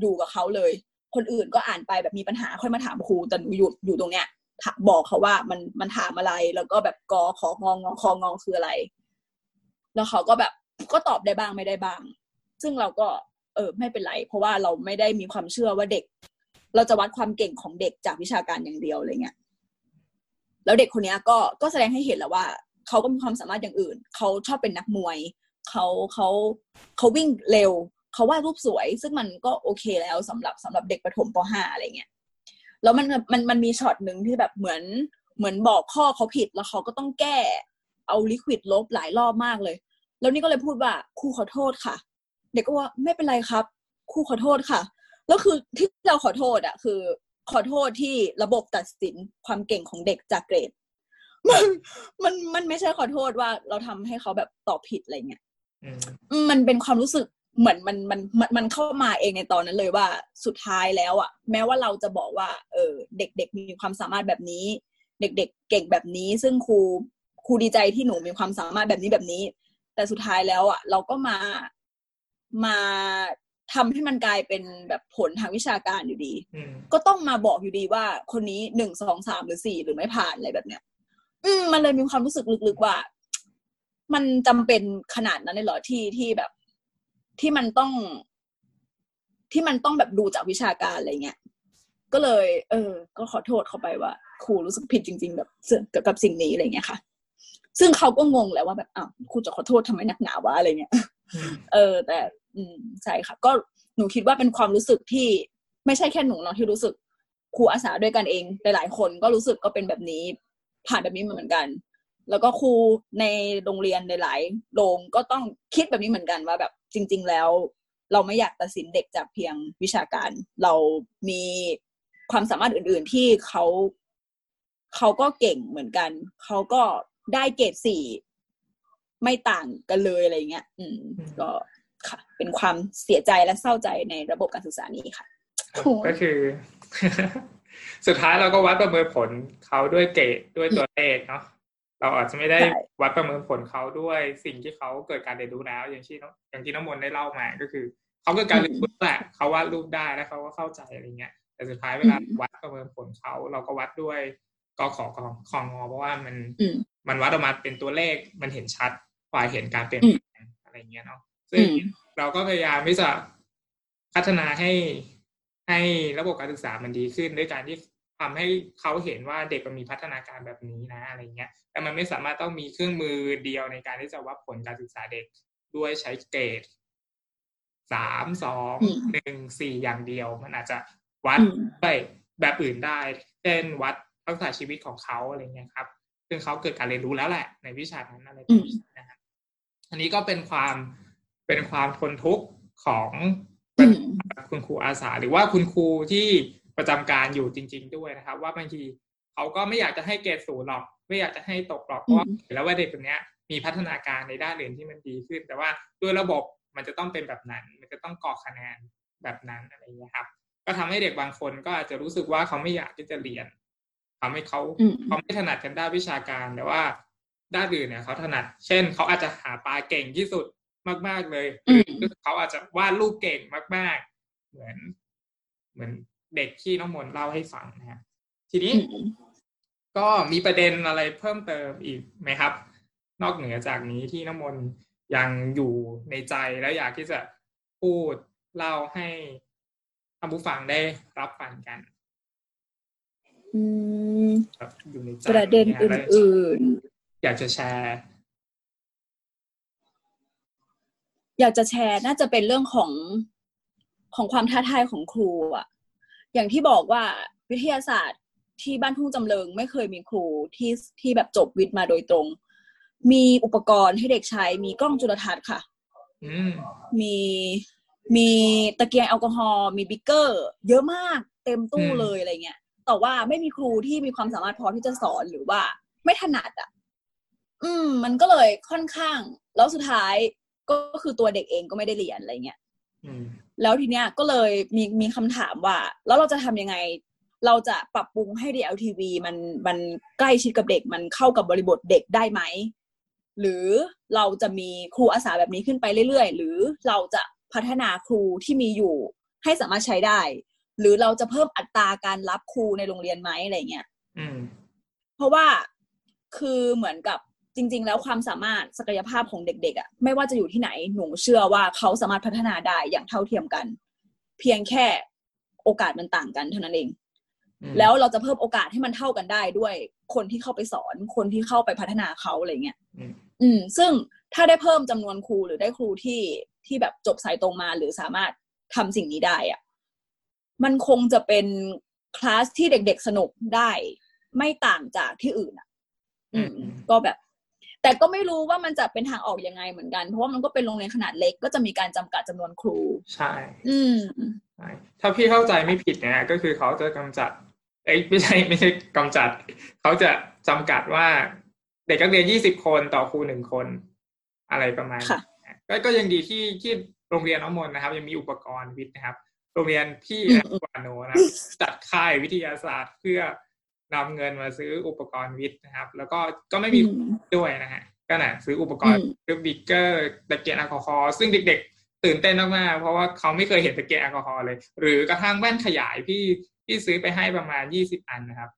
อยู่กับเขาเลย คนอื่นก็อ่านไปแบบมีปัญหาค่อยมาถามครูแต่หนูอยู่อยู่ตรงเนี้ยบอกเขาว่ามันมันถามอะไร แล้วก็แบบกอขององงคองอคืออะไร แล้วเขาก็แบบก็ตอบได้บ้างไม่ได้บ้าง ซึ่งเราก็ เออไม่เป็นไร เพราะว่าเราไม่ได้มีความเชื่อว่าเด็ก เราจะวัดความเก่งของเด็กจากวิชาการอย่างเดียวอะไรเงี้ยแล้วเด็กคนนี้ก็ก็แสดงให้เห็นแล้วว่า เขาก็มีความสามารถอย่างอื่น เขาชอบเป็นนักมวย เขาเขาเขาวิ่งเร็ว เขาวาดรูปสวย ซึ่งมันก็โอเคแล้วสำหรับสำหรับเด็กประถมป .5 อะไรเงี้ยแล้วมันมันมันมีช็อตหนึ่งที่แบบเหมือนเหมือนบอกข้อเขาผิดแล้วเขาก็ต้องแก้ เอาลิควิดลบหลายรอบมากเลย แล้วนี่ก็เลยพูดว่าครูขอโทษค่ะ เด็กก็ว่าไม่เป็นไรครับครูขอโทษค่ะแล้วคือที่เราขอโทษอะคือขอโทษที่ระบบตัดสินความเก่งของเด็กจากเกรด มันมันมันไม่ใช่ขอโทษว่าเราทำให้เขาแบบตอบผิดอะไรเงี้ยอืมอืมมันเป็นความรู้สึกเหมือนมันมันมันมันเข้ามาเองในตอนนั้นเลยว่าสุดท้ายแล้วอะแม้ว่าเราจะบอกว่า เออ เด็ก ๆ มีความสามารถแบบนี้ เด็ก ๆ เก่งแบบนี้ ซึ่งครูครูดีใจที่หนูมีความสามารถแบบนี้แบบนี้ แต่สุดท้ายแล้วอะเราก็มามาทำให้มันกลายเป็นแบบผลทางวิชาการอยู่ดีอืมก็ต้องมาบอกอยู่ดีว่าคนนี้หนึ่งสองสามหรือสี่หรือไม่ผ่านอะไรแบบเนี้ย อืมมันเลยมีความรู้สึกลึกๆว่า มันจำเป็นขนาดนั้นเลยเหรอที่ที่แบบ ที่มันต้อง ที่มันต้องแบบดูจากวิชาการอะไรเงี้ยก็เลย เออ ก็ขอโทษเขาไปว่าครูรู้สึกผิดจริง ๆ แบบเกี่ยวกับสิ่งนี้อะไรเงี้ยค่ะ ซึ่งเขาก็งงแหละว่าแบบอ้าวครูจะขอโทษทำไมนักหนาวะอะไรเงี้ยอืมเออ แต่ อืมใช่ค่ะ ก็หนูคิดว่าเป็นความรู้สึกที่ไม่ใช่แค่หนูเนาะที่รู้สึกครูอาสาด้วยกันเองหลายๆคนก็รู้สึกก็เป็นแบบนี้ ผ่านแบบนี้มาเหมือนกัน แล้วก็ครูในโรงเรียนหลายๆโรงก็ต้องคิดแบบนี้เหมือนกันว่าแบบจริง ๆ แล้ว เราไม่อยากตัดสินเด็กจากเพียงวิชาการ เรามีความสามารถอื่น ๆ ที่เขาเขาก็เก่งเหมือนกัน เขาก็ได้เกรดสี่ไม่ต่างกันเลยอะไรเงี้ย อืม ก็ค่ะ เป็นความเสียใจและเศร้าใจในระบบการศึกษานี้ค่ะ ก็คือ สุดท้ายเราก็วัดประเมินผลเขาด้วยเกรดด้วยตัวเลขเนาะเราอาจจะไม่ได้ใช่วัดประเมินผลเขาด้วยสิ่งที่เขาเกิดการเรียนรู้แล้ว อย่างที่น้องอย่างที่น้องมนต์ได้เล่ามาก็คือเขาเกิดการเรียนรู้แหละเขาวาดรูปได้แล้วเขาก็เข้าใจอะไรเงี้ย แต่สุดท้ายเวลาวัดประเมินผลเขา เราก็วัดด้วยกขอของของงอเพราะว่ามันอืมมันวัดออกมาเป็นตัวเลขมันเห็นชัดกว่าเห็นการเปลี่ยนอืมแปลงอะไรเงี้ยเนาะซึ่งอืมเราก็พยายามที่จะพัฒนาให้ ให้ระบบการศึกษามันดีขึ้น ด้วยการที่ทำให้เขาเห็นว่าเด็กมันมีพัฒนาการแบบนี้นะอะไรเงี้ย แต่มันไม่สามารถต้องมีเครื่องมือเดียวในการที่จะวัดผลการศึกษาเด็กด้วยใช้เกรดสามสองอืมหนึ่งสี่อย่างเดียว มันอาจจะวัดอืมด้วยแบบอื่นได้ เช่นวัดทักษะชีวิตของเขาอะไรเงี้ยครับ ซึ่งเขาเกิดการเรียนรู้แล้วแหละ ในวิชานั้นอะไรแบบนี้นะครับอันนี้ก็เป็นความเป็นความทนทุกข์ของอืม คุณครูอาสา หรือว่าคุณครูที่ประจำการอยู่จริง ๆ ด้วยนะครับ ว่าบางทีเขาก็ไม่อยากจะให้เกรดศูนย์หรอก ไม่อยากจะให้ตกหรอกเพราะว่าเห็นแล้วว่าเด็กคนเนี้ยมีพัฒนาการในด้านอื่นที่มันดีขึ้น แต่ว่าด้วยระบบมันจะต้องเป็นแบบนั้น มันจะต้องกรอกคะแนนแบบนั้นอะไรอย่างเงี้ยครับ ก็ทำให้เด็กบางคนก็อาจจะรู้สึกว่าเขาไม่อยากที่จะเรียนทำให้เขาอืมเขาไม่ถนัดกันด้านวิชาการแต่ว่าด้านอื่นเนี่ยเขาถนัด เช่น เขาอาจจะหาปลาเก่งที่สุดมาก ๆเลยหอืรือมเขาอาจจะวาดรูปเก่งมากๆ เหมือน เหมือนเด็กที่น้องมนต์เล่าให้ฟังนะฮะทีนี้อืมก็มีประเด็นอะไรเพิ่มเติมอีกไหมครับ นอกเหนือจากนี้ที่น้ำมนต์ยังอยู่ในใจและอยากที่จะพูดเล่าให้ท่านผู้ฟังได้รับฟังกันอืมครับอยู่ในใจประเด็นยอแล้วื่นอยากจะแชร์ๆอยากจะแชร์น่าจะเป็นเรื่องของ ของความท้าทายของครูอะอย่างที่บอกว่าวิทยาศาสตร์ที่บ้านทุ่งจำเริงไม่เคยมีครูที่ที่แบบจบวิทย์มาโดยตรง มีอุปกรณ์ให้เด็กใช้ มีกล้องจุลทรรศน์ค่ะอืมมีมีตะเกียงแอลกอฮอล์มีบิ๊กเกอร์ เยอะมากเต็มตู้อืมเลยอะไรเงี้ยแต่ว่าไม่มีครูที่มีความสามารถพอที่จะสอนหรือว่า ไม่ถนัดอะ อืม มันก็เลยค่อนข้าง แล้วสุดท้ายก็คือตัวเด็กเองก็ไม่ได้เรียนอะไรเงี้ยอืม แล้วทีเนี้ยก็เลยมีมีคำถามว่า แล้วเราจะทำยังไง เราจะปรับปรุงให้ DLTV มันมันใกล้ชิดกับเด็กมันเข้ากับบริบทเด็กได้ไหม หรือเราจะมีครูอาสาแบบนี้ขึ้นไปเรื่อยๆ หรือเราจะพัฒนาครูที่มีอยู่ ให้สามารถใช้ได้ หรือเราจะเพิ่มอัตราการรับครูในโรงเรียนไหมอะไรเงี้ยอืมเพราะว่าคือเหมือนกับ จริง ๆ แล้วความสามารถศักยภาพของเด็กๆอะไม่ว่าจะอยู่ที่ไหนหนูเชื่อว่าเขาสามารถพัฒนาได้อย่างเท่าเทียมกัน เพียงแค่โอกาสมันต่างกันเท่านั้นเองอืมแล้วเราจะเพิ่มโอกาสให้มันเท่ากันได้ด้วยคนที่เข้าไปสอนคนที่เข้าไปพัฒนาเขาอะไรเงี้ยอืมอืมซึ่งถ้าได้เพิ่มจำนวนครูหรือได้ครูที่ที่แบบจบสายตรงมาหรือสามารถทำสิ่งนี้ได้อะมันคงจะเป็นคลาสที่เด็กๆสนุกได้ ไม่ต่างจากที่อื่นอะ อืม ก็แบบ แต่ก็ไม่รู้ว่ามันจะเป็นทางออกยังไงเหมือนกัน เพราะว่ามันก็เป็นโรงเรียนขนาดเล็กก็จะมีการจำกัดจำนวนครู ใช่ อืมใช่ถ้าพี่เข้าใจไม่ผิดเนี่ยก็คือเขาจะกำจัดเอ้ยไม่ใช่ไม่ใช่กำจัด เขาจะจำกัดว่าเด็กนักเรียนยี่สิบคนต่อครูหนึ่งคน อะไรประมาณค่ะนี้ก็ก็ยังดีที่ที่โรงเรียนน้องมนต์นะครับ ยังมีอุปกรณ์วิทย์นะครับ โรงเรียนพี่อืมนะวาโนนะครับจัดค่ายวิทยาศาสตร์เพื่อ นำเงินมาซื้ออุปกรณ์วิทย์นะครับ แล้วก็ก็ไม่มีอืมด้วยนะฮะก็น่ะซื้ออุปกรณ์อืมซื้อบิ๊กเกอร์ตะเกียงแอลกอฮอล์ซึ่งเด็ก ๆ ตื่นเต้นมากๆเพราะว่าเขาไม่เคยเห็นตะเกียงแอลกอฮอล์เลย หรือกระทั่งแว่นขยายพี่พี่ซื้อไปให้ประมาณยี่สิบอันนะครับ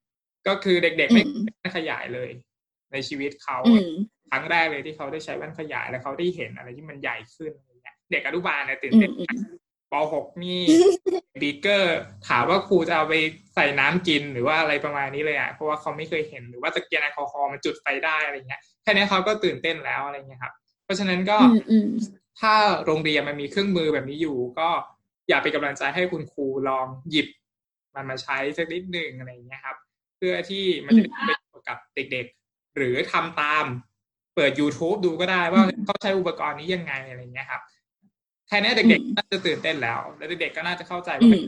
ก็คือเด็กๆไม่อืมเคยเห็นแว่นขยายเลย ในชีวิตเขาอืมครั้งแรกเลยที่เขาได้ใช้แว่นขยายแล้วเขาได้เห็นอะไรที่มันใหญ่ขึ้นอะไรเงี้ยเด็กอนุบาลเนี่ยตื่นอืเต้มนอืม ป .6 นี่บีเกอร์ถามว่าครูจะเอาไปใส่น้ำกินหรือว่าอะไรประมาณนี้เลยอะเพราะว่าเขาไม่เคยเห็นหรือว่าตะเกียงแอลกอฮอล์มันจุดไฟได้อะไรเงี้ยแค่นี้เขาก็ตื่นเต้นแล้วอะไรเงี้ยครับ เพราะฉะนั้นก็อืมอืมถ้าโรงเรียนมันมีเครื่องมือแบบนี้อยู่ก็อย่าเป็นกำลังใจให้คุณครูลองหยิบ มันมาใช้สักนิดหนึ่งอะไรอย่างเงี้ยครับ เพื่อที่มันจะได้ประโยชน์กับเด็กๆ หรือทำตาม เปิด YouTube ดูก็ได้ว่าเขาใช้อุปกรณ์นี้ยังไงอะไรอย่างเงี้ยครับ แค่นี้เด็กๆน่าจะตื่นเต้นแล้ว แล้วเด็กๆก็น่าจะเข้าใจอืว่าม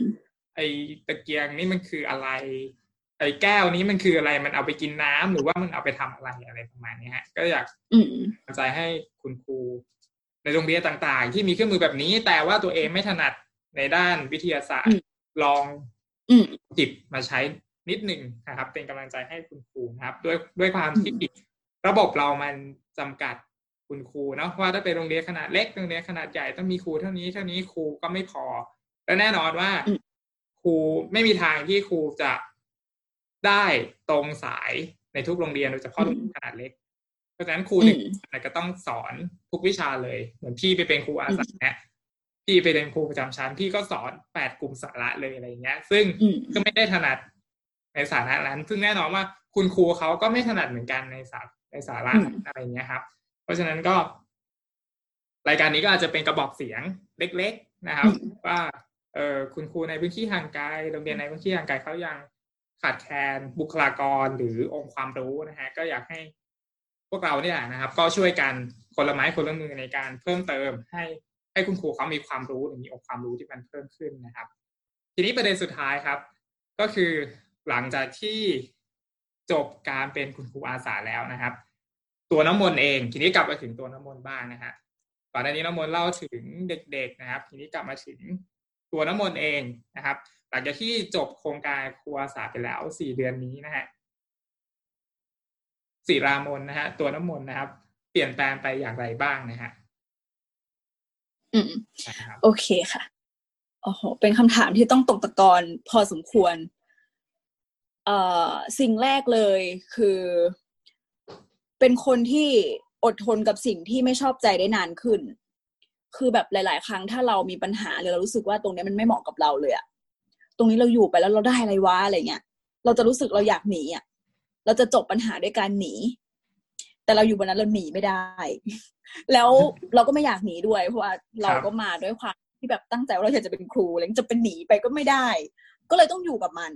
ไอ้ตะเกียงนี่มันคืออะไร ไอ้แก้วนี้มันคืออะไรมันเอาไปกินน้ำหรือว่ามันเอาไปทำอะไรอะไรประมาณนี้ฮะ ก็อยากอืมกำลังใจให้คุณครูในโรงเรียนต่างๆ ที่มีเครื่องมือแบบนี้ แต่ว่าตัวเองไม่ถนัดในด้านวิทยาศาสตอืร์มลองอืมจิบมาใช้นิดหนึ่งนะครับ เป็นกำลังใจให้คุณครูนะครับ ด้วยด้วยความที่ระบบเรามันจำกัด คุณครูเนาะว่าถ้าเป็นโรงเรียนขนาดเล็กโรงเรียนขนาดใหญ่ต้องมีครูเท่านี้เท่านี้ครูก็ไม่พอ และแน่นอนว่าอืมครูไม่มีทางที่ครูจะได้ตรงสายในทุกโรงเรียนโดยเฉพาะโรงเรียนขนาดเล็ก เพราะฉะนั้นครูหนึ่งอืมคนก็ต้องสอนทุกวิชาเลย เหมือนพี่ไปเป็นครูอาสาเนี่ยพี่ไปเป็นครูประจำชั้นพี่ก็สอนแปดกลุ่มสาระเลยอะไรอย่างเงี้ย ซึ่งอืมก็ไม่ได้ถนัดในสาระนั้น ซึ่งแน่นอนว่าคุณครูเขาก็ไม่ถนัดเหมือนกันในสาในสาระอืมอะไรอย่างเงี้ยครับเพ ราะฉะนั้นก็ รายการนี้ก็อาจจะเป็นกระบอกเสียงเล็ก ๆนะครับ ว่าเออคุณครูในพื้นที่ห่างไกลโรงเรียนในพื้นที่ห่างไกลเขายังขาดแคลนบุคลากรหรือองค์ความรู้นะฮะก็อยากให้พวกเราเนี่ยนะครับ ก็ช่วยกันคนละไม้คนละมือในการเพิ่มเติมให้ให้คุณครูเขามีความรู้หรือมีองค์ความรู้ที่มันเพิ่มขึ้นนะครับ ทีนี้ประเด็นสุดท้ายครับ ก็คือหลังจากที่จบการเป็นคุณครูอาสาแล้วนะครับ ตัวน้ำมนต์เอง ทีนี้กลับมาถึงตัวน้ำมนต์บ้างนะฮะก่อนหน้านี้น้ำมนต์เล่าถึงเด็ก ๆนะครับ ทีนี้กลับมาถึงตัวน้ำมนต์เองนะครับ หลังจากที่จบโครงการครูอาสาไปแล้วสี่เดือนนี้นะฮะสีรามนนะฮะตัวน้ำมนต์นะครับ เปลี่ยนแปลงไปอย่างไรบ้างนะฮะอืมนะครับโอเคค่ะโอ้โหเป็นคำถามที่ต้องตกตะกอนพอสมควร เอ่อสิ่งแรกเลยคือ เป็นคนที่อดทนกับสิ่งที่ไม่ชอบใจได้นานขึ้น คือแบบหลาย ๆ ครั้งถ้าเรามีปัญหาหรือเรารู้สึกว่าตรงนี้มันไม่เหมาะกับเราเลยอะตรงนี้เราอยู่ไปแล้วเราได้อะไรวะอะไรเงี้ย เราจะรู้สึกเราอยากหนีอะเราจะจบปัญหาด้วยการหนี แต่เราอยู่บนนั้นเราหนีไม่ได้ แล้วเราก็ไม่อยากหนีด้วย เพราะว่าเราก็มาด้วยความที่แบบตั้งใจว่าเราอยากจะเป็นครูแล้วจะเป็นหนีไปก็ไม่ได้ ก็เลยต้องอยู่กับมัน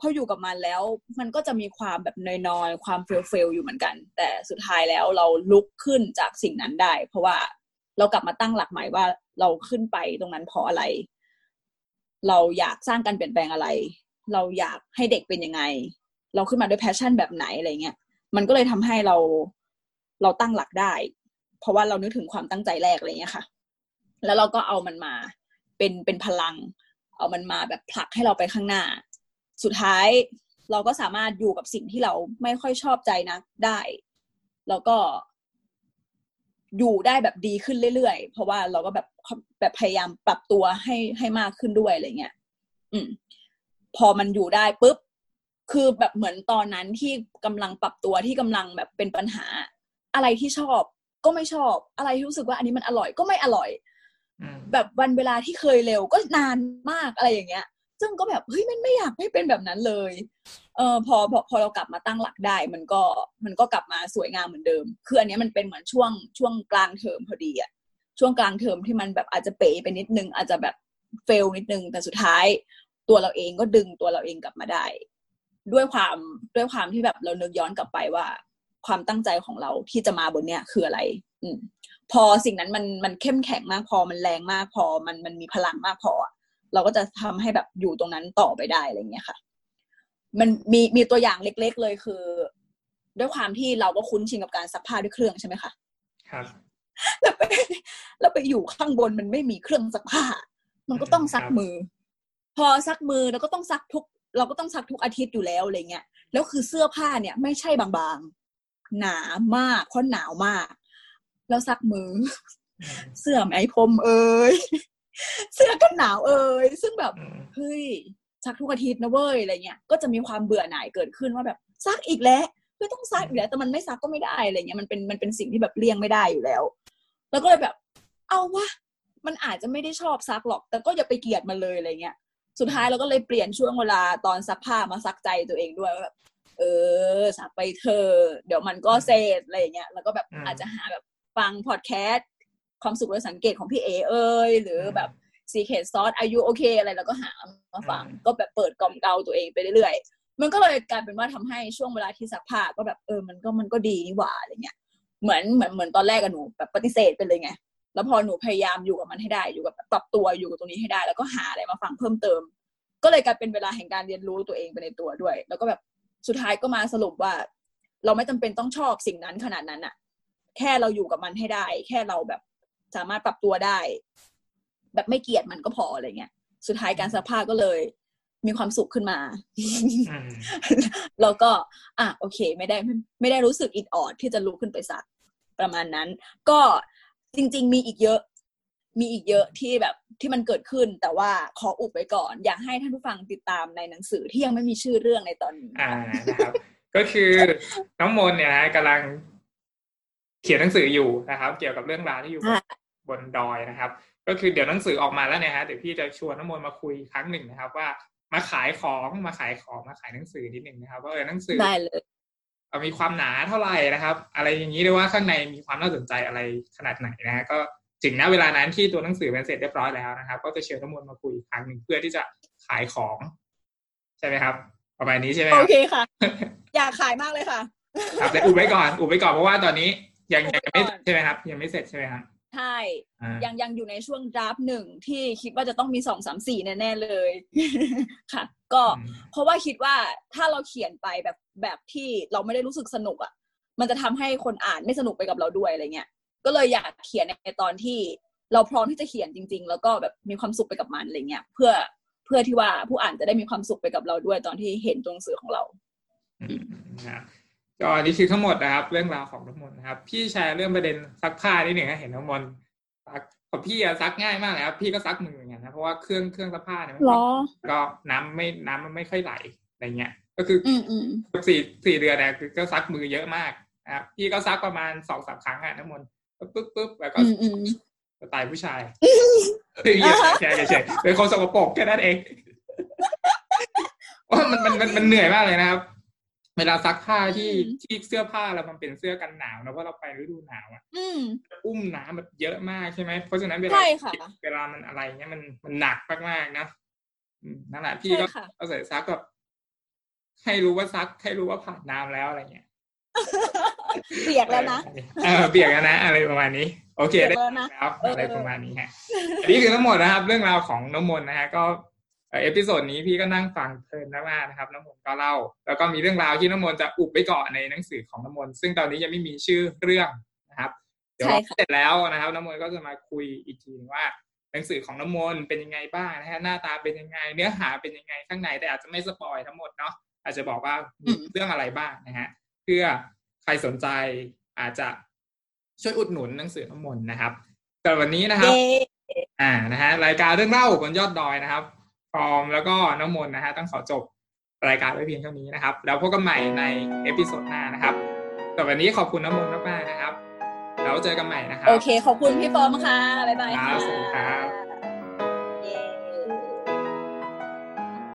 พออยู่กับมันแล้ว มันก็จะมีความแบบนอยๆ ความเฟลเฟลอยู่เหมือนกัน แต่สุดท้ายแล้วเราลุกขึ้นจากสิ่งนั้นได้ เพราะว่าเรากลับมาตั้งหลักใหม่ว่าเราขึ้นไปตรงนั้นเพราะอะไร เราอยากสร้างการเปลี่ยนแปลงอะไร เราอยากให้เด็กเป็นยังไง เราขึ้นมาด้วยแพชชั่นแบบไหนอะไรเงี้ยมันก็เลยทำให้เราเราตั้งหลักได้ เพราะว่าเรานึกถึงความตั้งใจแรกอะไรเงี้ยค่ะ แล้วเราก็เอามันมาเป็นเป็นพลัง เอามันมาแบบผลักให้เราไปข้างหน้า สุดท้ายเราก็สามารถอยู่กับสิ่งที่เราไม่ค่อยชอบใจนะได้ แล้วก็อยู่ได้แบบดีขึ้นเรื่อยๆ เพราะว่าเราก็แบบแบบพยายามปรับตัวให้ให้มากขึ้นด้วยอะไรเงี้ย อืม พอมันอยู่ได้ปุ๊บ คือแบบเหมือนตอนนั้นที่กำลังปรับตัวที่กำลังแบบเป็นปัญหา อะไรที่ชอบก็ไม่ชอบ อะไรที่รู้สึกว่าอันนี้มันอร่อยก็ไม่อร่อยอืมแบบวันเวลาที่เคยเร็วก็นานมากอะไรอย่างเงี้ย ซึ่งก็แบบเฮ้ยมันไม่อยากให้เป็นแบบนั้นเลย เออพอพอพอเรากลับมาตั้งหลักได้ มันก็มันก็กลับมาสวยงามเหมือนเดิม คืออันนี้มันเป็นเหมือนช่วงช่วงกลางเทอมพอดีอะช่วงกลางเทอมที่มันแบบอาจจะเป๋ไปนิดนึง อาจจะแบบเฟลนิดนึง แต่สุดท้าย ตัวเราเองก็ดึงตัวเราเองกลับมาได้ ด้วยความด้วยความที่แบบเรานึกย้อนกลับไปว่า ความตั้งใจของเราที่จะมาบนเนี้ยคืออะไร อืมพอสิ่งนั้นมันมันเข้มแข็งมากพอมันแรงมากพอมันมันมีพลังมากพออะ เราก็จะทำให้แบบอยู่ตรงนั้นต่อไปได้อะไรเงี้ยค่ะ มันมีมีตัวอย่างเล็ก ๆ เลยคือ ด้วยความที่เราก็คุ้นชินกับการซักผ้าด้วยเครื่องใช่ไหมคะครับแล้วไปแล้วไปอยู่ข้างบนมันไม่มีเครื่องซักผ้า มันก็ต้องซักครับมือ พอซักมือแล้วก็ต้องซักทุก เราก็ต้องซักทุกอาทิตย์อยู่แล้วอะไรเงี้ยแล้วคือเสื้อผ้าเนี่ย ไม่ใช่บางๆ หนามากเพราะหนาวมาก แล้วซักมืออืมเสื้อไหมพรมเอ่ย เสื้อกันหนาวเอ่ยซึ่งแบบอืมเฮ้ยซักทุกอาทิตย์นะเว้ยอะไรเงี้ยก็จะมีความเบื่อหน่ายเกิดขึ้นว่าแบบซักอีกแล้วไม่ต้องซักอีกแล้วแต่มันไม่ซักก็ไม่ได้อะไรเงี้ยมันเป็นมันเป็นสิ่งที่แบบเลี่ยงไม่ได้อยู่แล้ว แล้วก็เลยแบบ เอาวะมันอาจจะไม่ได้ชอบซักหรอก แต่ก็อย่าไปเกลียดมันเลยอะไรเงี้ยสุดท้ายเราก็เลยเปลี่ยนช่วงเวลาตอนซักผ้ามาซักใจตัวเองด้วยว่าแบบเออซักไปเธอะเดี๋ยวมันก็เสร็จอะไรอย่างเงี้ยแล้วก็แบบอืมอาจจะหาแบบฟังพอดแคสต์ ความสุขโดยสังเกตของพี่เอเอยหรือแบบ Secret Sauce R U OK อะไรแล้วก็หามาฟังอืมก็แบบเปิดกล่อมเกลาตัวเองไปเรื่อยๆ มันก็เลยกลายเป็นว่าทำให้ช่วงเวลาที่ซักผ้าก็แบบเออมันก็มันก็ดีนี่หว่าอะไรเงี้ยเหมือนเหมือนเหมือนตอนแรกอะหนูแบบปฏิเสธไปเลยไงแล้วพอหนูพยายามอยู่กับมันให้ได้อยู่กับปรับตัวอยู่กับตรงนี้ให้ได้ แล้วก็หาอะไรมาฟังเพิ่มเติม ก็เลยกลายเป็นเวลาแห่งการเรียนรู้ตัวเองไปในตัวด้วย แล้วก็แบบสุดท้ายก็มาสรุปว่า เราไม่จำเป็นต้องชอบสิ่งนั้นขนาดนั้นอะแค่เราอยู่กับมันให้ได้ แค่เราแบบ สามารถปรับตัวได้ แบบไม่เกลียดมันก็พออะไรเงี้ย สุดท้ายการซักผ้าก็เลย มีความสุขขึ้นมาอืมแล้วก็ อะโอเค ไม่ได้ไม่ไม่ได้รู้สึกอิดออดที่จะลุกขึ้นไปซัก ประมาณนั้น ก็จริง ๆ มีอีกเยอะ มีอีกเยอะที่แบบที่มันเกิดขึ้น แต่ว่าขออุบไว้ก่อน อยากให้ท่านผู้ฟังติดตามในหนังสือที่ยังไม่มีชื่อเรื่องในตอนนี้อ่านะครับ ก็คือน้องมนต์เนี่ยนะกำลังเขียนหนังสืออยู่นะครับ เกี่ยวกับเรื่องราวที่อยู่ บนค่ะบนดอยนะครับ ก็คือเดี๋ยวหนังสือออกมาแล้วเนี่ยฮะเดี๋ยวพี่จะชวนน้องมนต์มาคุยครั้งหนึ่งนะครับ ว่ามาขายของมาขายของมาขายหนังสือนิดหนึ่งนะครับว่าเออหนังสือได้เลยเอ่อมีความหนาเท่าไหร่นะครับ อะไรอย่างนี้ด้วยว่าข้างในมีความน่าสนใจอะไรขนาดไหนนะฮะก็ถึงณเวลานั้นที่ตัวหนังสือเป็นเสร็จเรียบร้อยแล้วนะครับ ก็จะเชิญน้ำมนต์มาคุยอีกครั้งหนึ่งเพื่อที่จะขายของ ใช่ไหมครับประมาณนี้ใช่ไหมคโอรับเคค่ะ อยากขายมากเลยค่ะครับแต่อุบไว้ก่อนอุบไว้ก่อนเพราะว่าตอนนี้ยังอุบยังไว้ไม่ก่อนใช่ไหมครับ ยังไม่เสร็จใช่ไหมครับ ใช่อ่ายังยังอยู่ในช่วงดราฟต์หนึ่งที่คิดว่าจะต้องมีสองสามสี่แน่ๆเลยค่ะ ก็อืมเพราะว่าคิดว่าถ้าเราเขียนไปแบบแบบที่เราไม่ได้รู้สึกสนุกอะ่ะ มันจะทำให้คนอ่านไม่สนุกไปกับเราด้วยอะไรเงี้ยก็เลยอยากเขียนในตอนที่เราพร้อมที่จะเขียนจริง ๆ แล้วก็แบบมีความสุขไปกับมันอะไรเงี้ยเพื่อเพื่อที่ว่าผู้อ่านจะได้มีความสุขไปกับเราด้วยตอนที่เห็นตัวหนังสือของเราอืมนะครับ ก็อันนี้คือทั้งหมดนะครับ เรื่องราวของน้ำมนต์นะครับ พี่แชร์เรื่องประเด็นซักผ้านิดหนึ่งนะเห็นน้ำมนต์ซักของพี่อะซักง่ายมากเลยครับพี่ก็ซักมือเหมือนกันนะเพราะว่าเครื่องเครื่องซักผ้าเนี่ยมันหรอ ก็น้ำไม่น้ำมันไม่ค่อยไหลอะไรเงี้ย ก็คือออืมอืมสี่สี่เดือนเนี่ยคือก็ซักมือเยอะมากนะครับพี่ก็ซักประมาณสองสามครั้งอะน้ำมนต์ปุ๊บปุ๊บแล้วก็อืมอืม สไตล์ผู้ชายคือเยอะแค่เฉยๆเป็นคนสกปรกแค่นั้นเองว่ามันมันมันมันเหนื่อยมากเลยนะครับ เวลาซักผ้าที่อืมที่เสื้อผ้าเรามันเป็นเสื้อกันหนาวนะเพราะเราไปฤดูหนาวอะอืมอุ้มน้ำแบบเยอะมากใช่ไหมเพราะฉะนั้นเวลาใช่ค่ะเวลามันอะไรเงี้ยมันมันหนักมากๆนะอืมนั่นแหละพี่ใช่ก็ค่ะเอาใส่ซักแบบให้รู้ว่าซัก ให้รู้ว่าผ่านน้ำแล้วอะไรเงี้ยเปียกแล้วนะเออเปียกแล้วนะ อะไรประมาณนี้ โอเคเปียกได้แล้วนะครับเออออะไรประมาณนี้ฮะอันนี้คือทั้งหมดนะครับ เรื่องราวของน้องมลนะฮะก็ เอ่อ episode นี้พี่ก็นั่งฟังเพลินมากๆนะครับน้องมลก็เล่า แล้วก็มีเรื่องราวที่น้องมลจะอุบไปก่อนในหนังสือของน้องมลซึ่งตอนนี้ยังไม่มีชื่อเรื่องนะครับเดี๋ยวใช่เราค่ะเสร็จแล้วนะครับน้องมลก็จะมาคุยอีกทีนึงว่า หนังสือของน้องมลเป็นยังไงบ้างนะฮะหน้าตาเป็นยังไง เนื้อหาเป็นยังไงข้างในแต่อาจจะไม่ spoil ทั้งหมดเนาะอาจจะบอกว่ามีเรื่องอะไรบ้างนะฮะเพื่อใครสนใจอาจจะช่วยอุดหนุนหนังสือน้ำมนต์นะครับแต่วันนี้นะครับเย้อ่านะฮะรายการเรื่องเล่าบนยอดดอยนะครับ ฟอร์มแล้วก็น้ำมนต์นะฮะต้องขอจบรายการไว้เพียงเท่านี้นะครับ แล้วพบกันใหม่ใน episode หน้านะครับแต่วันนี้ขอบคุณน้ำมนต์มากๆนะครับ แล้วเจอกันใหม่นะครับ โอเคขอบคุณพี่ฟอร์มค่ะ บ๊ายบายครัค่ะบสวสวัสดีครับ